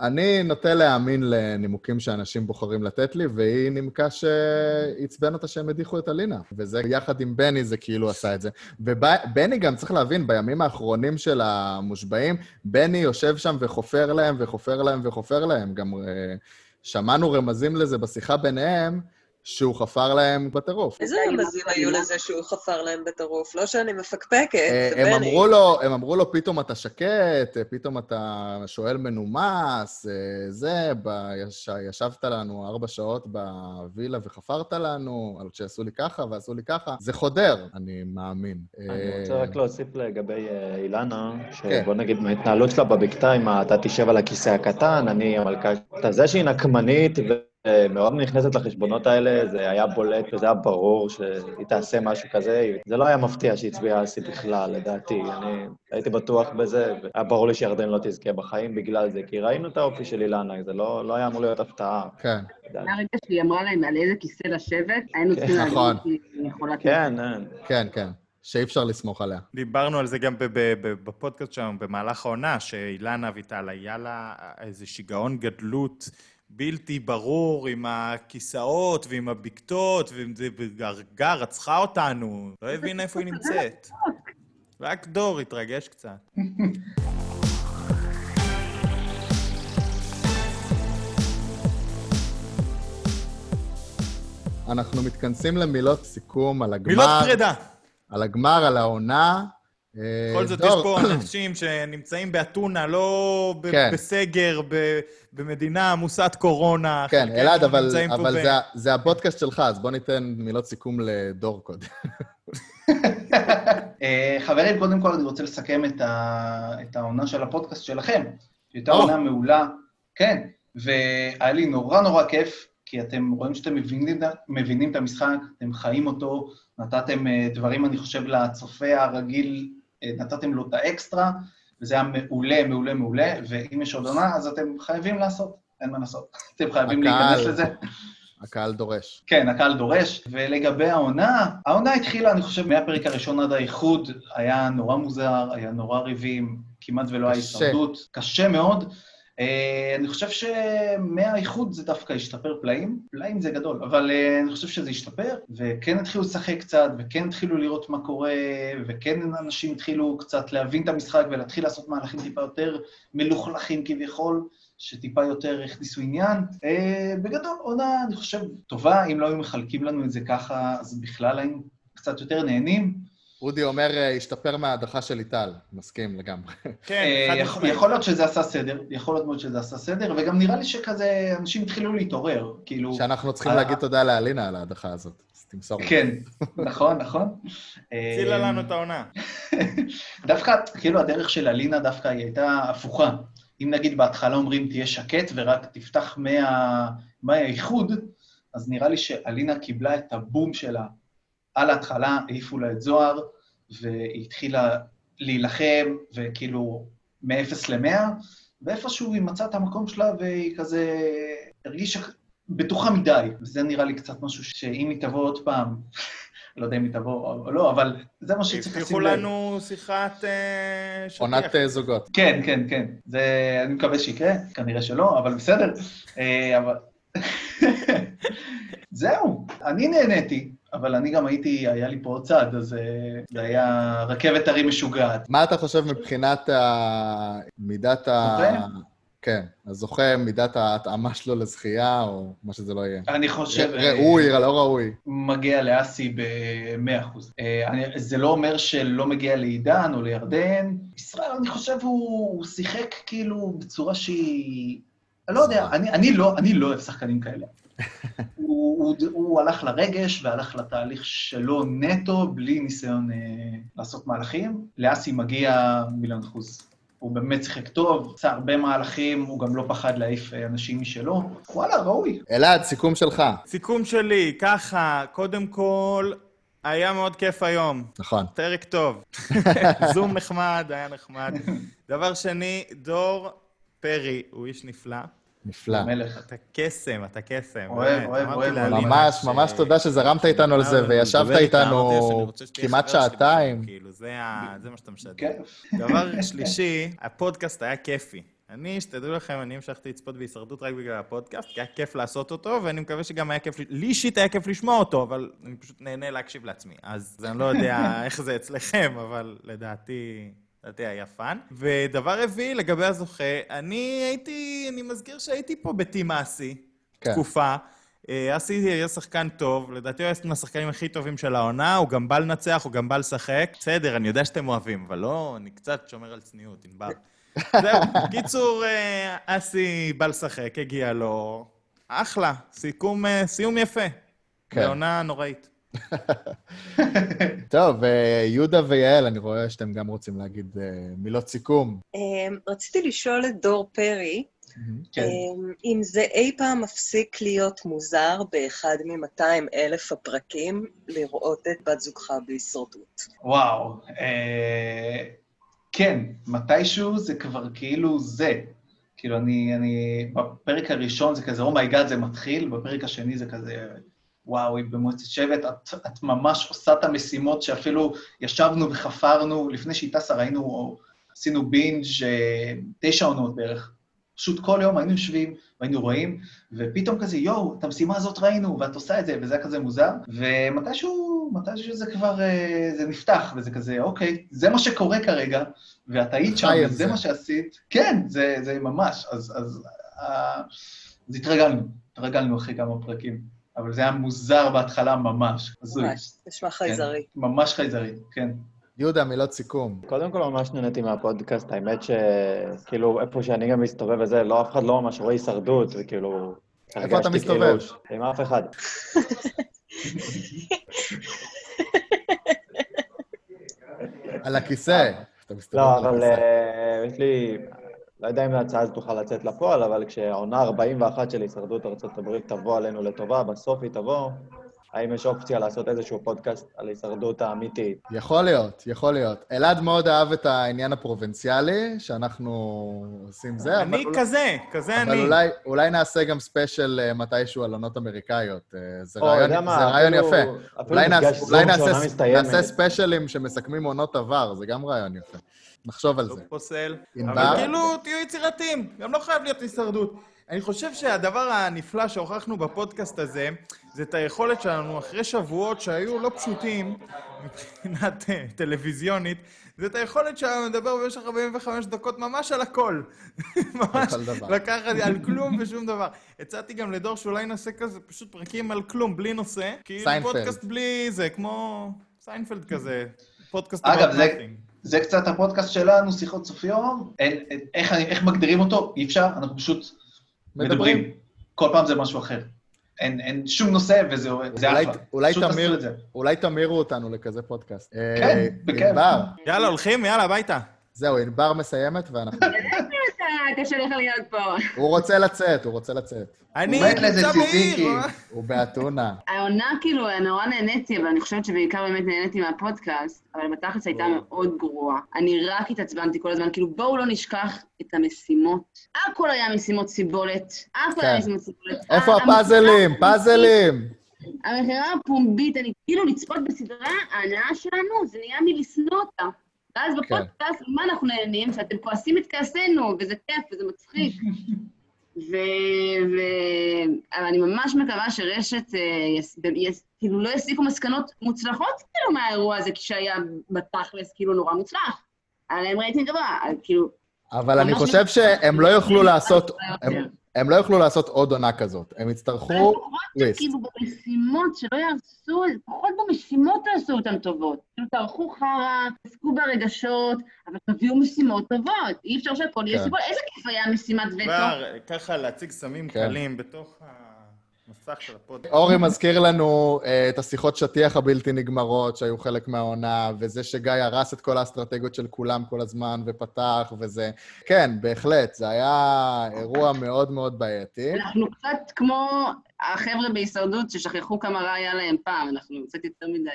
אני נוטה להאמין לנימוקים שאנשים בוחרים לתת לי, והיא נימקה שעצבן אותה שהם הדיחו את אלינה. וזה, יחד עם בני, זה כאילו עשה את זה. ובני גם, צריך להבין, בימים האחרונים של המושבעים, בני יושב שם וחופר להם וחופר להם וחופר להם. גם אה, שמענו רמזים לזה בשיחה ביניהם, שהוא חפר להם בטירוף. איזה רמזים היו לזה שהוא חפר להם בטירוף? לא שאני מפקפקת, אה, זה הם בני. אמרו לו, הם אמרו לו, פתאום אתה שקט, אה, פתאום אתה שואל מנומס, אה, זה, ישבת לנו ארבע שעות בווילה וחפרת לנו, על שעשו לי ככה ועשו לי ככה. זה חודר, אני מאמין. אני רוצה רק להוסיף לגבי אילנה, כן. שבוא נגיד מההתנהלות שלה בבקתה, ה- אתה תשב על הכיסא הקטן, אני המלכה... אתה זה שהיא נקמנית ומאוד נכנסת לחשבונות האלה, זה היה בולט וזה היה ברור שהיא תעשה משהו כזה. זה לא היה מפתיע שהיא הצביעה אסי בכלל, לדעתי. אני הייתי בטוח בזה, והיה ברור לי שירדן לא תזכה בחיים בגלל זה, כי ראינו את האופי של אילנה, זה לא לא היה אמור להיות הפתעה. כן. מהרגע שהיא אמרה להם על איזה כיסא לשבת, היינו צריכים להגיד נכון. שהיא יכולה... כן, כן, כן. שאי אפשר לסמוך עליה. דיברנו על זה גם בפודקאסט שלנו במהלך העונה, שאילנה אביטל, היה לה איזה שיגעון גדלות בלתי ברור עם הכיסאות ועם הבקתות, והרגה, רצחה אותנו, לא הבינה איפה היא נמצאת. רק דור התרגש קצת. אנחנו מתכנסים למילות סיכום על הגמר. מילות פרידה. על הגמר, על העונה. אה, בכל זאת, דור, יש פה <clears throat> אנשים שנמצאים באתונה, לא ב- כן. בסגר, ב- במדינה עמוסת קורונה. כן, אלעד, אבל, אבל ב- זה, ה- זה הפודקאסט שלך, אז בוא ניתן מילות סיכום לדור קודם. <laughs> אה, חברים, קודם כל אני רוצה לסכם את, ה... את העונה של הפודקאסט שלכם. שהייתה או. עונה מעולה, כן, והיה לי נורא נורא כיף, כי אתם רואים שאתם מבינים, מבינים את המשחק, אתם חיים אותו, נתתם אה, דברים, אני חושב, לצופה הרגיל, אה, נתתם לו את האקסטרה, וזה היה מעולה, מעולה, מעולה, ואם יש עוד עונה, אז אתם חייבים לעשות, אין מה לעשות. <laughs> אתם חייבים הקהל. להיכנס לזה. הקהל דורש. כן, הקהל דורש. ולגבי העונה, העונה התחילה, אני חושב, מהפרק הראשון עד האיחוד, היה נורא מוזר, היה נורא ריבים, כמעט ולא היה. הישרדות, קשה מאוד. אה, אני חושב שמהאיחוד זה דווקא השתפר פלאים, פלאים זה גדול, אבל אה, אני חושב שזה השתפר, וכן התחילו לשחק קצת, וכן התחילו לראות מה קורה, וכן אנשים התחילו קצת להבין את המשחק ולהתחיל לעשות מהלכים טיפה יותר מלוכלכים כביכול. שטיפה יותר הכניסו עניין. אה, בגדול, עונה, אני חושב, טובה, אם לא היו מחלקים לנו את זה ככה, אז בכלל היינו קצת יותר נהנים. אודי אומר, אה, השתפר מההדחה של ליטל. מסכים לגמרי. כן, אה, חד יכול- משמעית. יכול להיות שזה עשה סדר, יכול להיות מאוד שזה עשה סדר, וגם נראה לי שכזה, אנשים התחילו להתעורר, כאילו... שאנחנו צריכים אה, להגיד תודה לאלינה על ההדחה הזאת. אז תמסור. כן, נכון, נכון. הצילה לנו את העונה. <laughs> דווקא, כאילו, הדרך של אלינה דווקא היא הייתה הפוכה. אם נגיד בהתחלה אומרים תהיה שקט ורק תפתח מה- מהאיחוד, אז נראה לי שאלינה קיבלה את הבום שלה על ההתחלה, העיפו לה את זוהר, והיא התחילה להילחם, וכאילו, מ-0 ל-100, ואיפשהו היא מצאה את המקום שלה, והיא כזה הרגישה בטוחה מדי. וזה נראה לי קצת משהו שאם היא תבוא עוד פעם, לא יודע אם היא תבוא או לא, אבל זה מה שצריך לשים הבטיחו לב. לנו שיחת אה, שטיח. עונת אה, זוגות. כן, כן, כן. זה, אני מקווה שיקרה, כנראה שלא, אבל בסדר. אה, אבל... <laughs> זהו, אני נהניתי, אבל אני גם הייתי, היה לי פה עוד צעד, אז אה, זה היה רכבת הרים משוגעת. מה אתה חושב מבחינת ה... מידת ה... זוכה? כן, הזוכה, מידת ההתאמה שלו לזכייה, או מה שזה לא יהיה. אני חושב... ראוי, לא ראוי. מגיע לאסי ב-100%. זה לא אומר שלא מגיע לעידן או לירדן. ישראל, אני חושב, הוא שיחק כאילו בצורה שהיא... אני לא יודע, אני, אני, לא, אני לא אוהב שחקנים כאלה. הוא, הוא, הוא הלך לרגש והלך לתהליך שלו נטו, בלי ניסיון אה, לעשות מהלכים. לאסי מגיע מיליון אחוז. הוא באמת שיחק טוב, עשה הרבה מהלכים, הוא גם לא פחד להעיף אה, אנשים משלו. וואלה, ראוי. אלעד, סיכום שלך. סיכום שלי, ככה, קודם כל, היה מאוד כיף היום. נכון. פרק טוב. <laughs> זום נחמד, היה נחמד. דבר שני, דור, פרי הוא איש נפלא. נפלא. מלך. אתה קסם, אתה קסם. אוהב. אוהב, אוהב, ממש, ממש תודה שזרמת איתנו על זה, וישבת איתנו כמעט שעתיים. כאילו, זה מה שאתה משדר. כיף. דבר <laughs> שלישי, הפודקאסט היה כיפי. אני, שתדעו לכם, אני המשכתי לצפות בהישרדות רק בגלל הפודקאסט, כי היה כיף לעשות אותו, ואני מקווה שגם היה כיף, לי אישית היה כיף לשמוע אותו, אבל אני פשוט נהנה להקשיב לעצמי. אז אני לא יודע <laughs> איך זה אצלכם, אבל לדעתי... לדעתי היה fun. ודבר רביעי, לגבי הזוכה, אני הייתי, אני מזכיר שהייתי פה ב team אסי, כן. תקופה. אה, אסי היה שחקן טוב, לדעתי הוא היה מהשחקנים הכי טובים של העונה, הוא גם בא לנצח, הוא גם בא לשחק. בסדר, אני יודע שאתם אוהבים, אבל לא, אני קצת שומר על צניעות, ענבר. <laughs> זהו, קיצור, אה, אסי בא לשחק, הגיע לו. אחלה, סיכום, אה, סיום יפה. כן. לעונה נוראית. <laughs> טוב, אה, יהודה ויעל, אני רואה שאתם גם רוצים להגיד אה, מילות סיכום. אמ, רציתי לשאול את דור פרי, כן. אמ, אם זה אי פעם מפסיק להיות מוזר באחד מ-200 אלף הפרקים לראות את בת זוגך בהישרדות. וואו. אה, כן, מתישהו זה כבר כאילו זה. כאילו, אני, אני, בפרק הראשון זה כזה, oh my god, זה מתחיל, בפרק השני זה כזה, וואו, היא במועצת שבט, את, את ממש עושה את המשימות שאפילו ישבנו וחפרנו, לפני שהיא טסה ראינו, עשינו בינג' אה, תשע עונות בערך. פשוט כל יום היינו יושבים והיינו רואים, ופתאום כזה, יואו, את המשימה הזאת ראינו, ואת עושה את זה, וזה היה כזה מוזר. ומתישהו, מתישהו זה כבר, אה, זה נפתח, וזה כזה, אוקיי, זה מה שקורה כרגע, ואת היית שם, וזה זה. מה שעשית. כן, זה, זה ממש. אז, אז, אה, אז התרגלנו, התרגלנו אחרי כמה פרקים. אבל זה היה מוזר בהתחלה ממש. הזוי. ממש, נשמע חייזרי. כן, ממש חייזרי, כן. יהודה, מילות סיכום. קודם כל, ממש נהניתי מהפודקאסט. האמת שכאילו, איפה שאני גם מסתובב וזה, לא, אף אחד לא ממש רואה הישרדות, וכאילו... איפה אתה מסתובב? כאילו עם אף אחד. על הכיסא. אתה מסתובב לא, על אבל. אה, יש לי... לא יודע אם ההצעה הזאת תוכל לצאת לפועל, אבל כשהעונה 41 של הישרדות ארה"ב תבוא עלינו לטובה, בסוף היא תבוא, האם יש אופציה לעשות איזשהו פודקאסט על הישרדות האמיתית? יכול להיות, יכול להיות. אלעד מאוד אהב את העניין הפרובינציאלי, שאנחנו עושים זה, אבל אני אולי- כזה, כזה אבל אני. אולי, אולי נעשה גם ספיישל אה, מתישהו על עונות אמריקאיות. אה, זה או, רעיון, מה, זה רעיון אפילו- יפה. אפילו אולי, אולי נעשה. נעשה ספיישלים שמסכמים עונות עבר, זה גם רעיון יפה. נחשוב על לא זה. פוסל. ענבר? אבל כאילו, תהיו יצירתיים, גם לא חייב להיות הישרדות. אני חושב שהדבר הנפלא שהוכחנו בפודקאסט הזה, זה את היכולת שלנו, אחרי שבועות שהיו לא פשוטים מבחינת אה, טלוויזיונית, זה את היכולת שלנו לדבר במשך 45 דקות ממש על הכל. <laughs> ממש. לקחת על כלום ושום דבר. הצעתי גם לדור שאולי נעשה כזה פשוט פרקים על כלום, בלי נושא. כאילו סיינפלד. פודקאסט בלי זה, כמו סיינפלד כזה. פודקאסט אגב, זה. זה קצת הפודקאסט שלנו, שיחות סוף יום. אין, אין, איך, איך מגדירים אותו? אי אפשר, אנחנו פשוט מדברים. כל פעם זה משהו אחר. אין, אין שום נושא וזה זה אולי- אחלה. אולי פשוט תמיר- את זה. אולי תמירו אותנו לכזה פודקאסט. אה, כן, בכיף. ענבר, יאללה, הולכים? יאללה, הביתה. זהו, ענבר מסיימת ואנחנו... <laughs> אתה קשה לך להיות פה. הוא רוצה לצאת, הוא רוצה לצאת. אני נמצא. בעיר. אה? הוא באתונה. העונה, כאילו, נורא נהניתי, אבל אני חושבת שבעיקר באמת נהניתי מהפודקאסט, אבל בתכלס הייתה מאוד גרועה. אני רק התעצבנתי כל הזמן, כאילו, בואו לא נשכח את המשימות. הכל היה משימות סיבולת. הכל היה כן. משימות סיבולת. איפה הפאזלים? פאזלים! המכירה הפומבית, אני כאילו לצפות בסדרה, ההנאה שלנו, זה נהיה מלשנוא אותה. ואז כן. בפודקאסט, מה אנחנו נהנים? שאתם כועסים את כעסנו, וזה כיף, וזה מצחיק. <laughs> ו... ו... אבל אני ממש מקווה שרשת, אה. כאילו, לא יסיקו מסקנות מוצלחות כאילו מהאירוע הזה, כשהיה בתכלס כאילו נורא מוצלח. היה להם רייטינג גבוה, כאילו... אבל אני חושב שהם לא יוכלו לעשות... הם- לא יוכלו לעשות עוד עונה כזאת. הם יצטרכו לפחות טוויסט. כאילו במשימות, שלא יהרסו, לפחות במשימות תעשו אותן טובות. כאילו, תערכו חרא, תעסקו ברגשות, אבל תביאו משימות טובות. אי אפשר שהכל יהיה כן. סיפור. איזה כיף היה משימת וטו. כבר ככה להציג סמים כן. קלים בתוך המסך של הפודקאסט. אורי מזכיר לנו אה, את השיחות שטיח הבלתי נגמרות שהיו חלק מהעונה, וזה שגיא הרס את כל האסטרטגיות של כולם כל הזמן ופתח וזה. כן, בהחלט, זה היה אירוע מאוד מאוד בעייתי. אנחנו קצת כמו החבר'ה בהישרדות ששכחו כמה רע היה להם פעם, אנחנו קצת יותר מדי...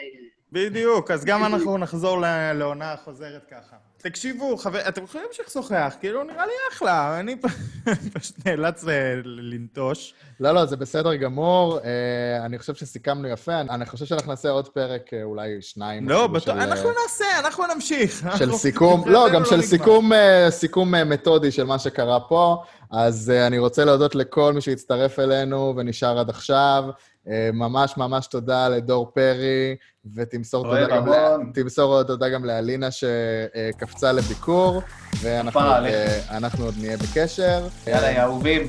בדיוק, אז גם אנחנו נחזור לעונה חוזרת ככה. תקשיבו, חבר, אתם יכולים להמשיך לשוחח, כאילו, נראה לי אחלה, אני <laughs> פשוט נאלץ אה, לנטוש. לא, לא, זה בסדר גמור. אה, אני חושב שסיכמנו יפה. אני חושב שאנחנו נעשה עוד פרק, אה, אולי שניים. לא, בטוח, של, אנחנו נעשה, אנחנו נמשיך. של סיכום, לא, גם של נגמר. סיכום, סיכום מתודי של מה שקרה פה. אז אני רוצה להודות לכל מי שהצטרף אלינו ונשאר עד עכשיו. אה, ממש ממש תודה לדור פרי, ותמסור תודה גם, ל- המון. תמסור תודה גם לאלינה שקפצה לביקור, ואנחנו עוד. אה, עוד נהיה בקשר. יאללה, יא אהובים.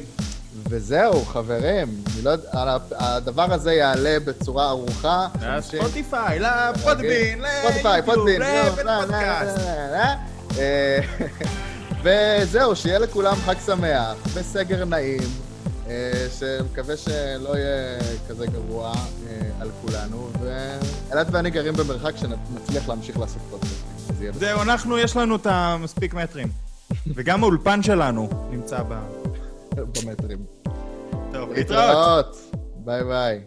וזהו, חברים. לא הדבר הזה יעלה בצורה ערוכה. לספוטיפיי, לפודבין, ספוטיפיי, פודבין, ליוטיוב, זהו, ולפודקאסט. אה, <laughs> וזהו, שיהיה לכולם חג שמח, בסגר נעים, אה, שמקווה שלא יהיה כזה גרוע אה, על כולנו, ואלעד ואני גרים במרחק שנצליח להמשיך לעשות יהיה זהו, אנחנו, יש לנו את המספיק מטרים. <laughs> וגם האולפן שלנו נמצא. <laughs> במטרים. טוב. להתראות. ביי ביי.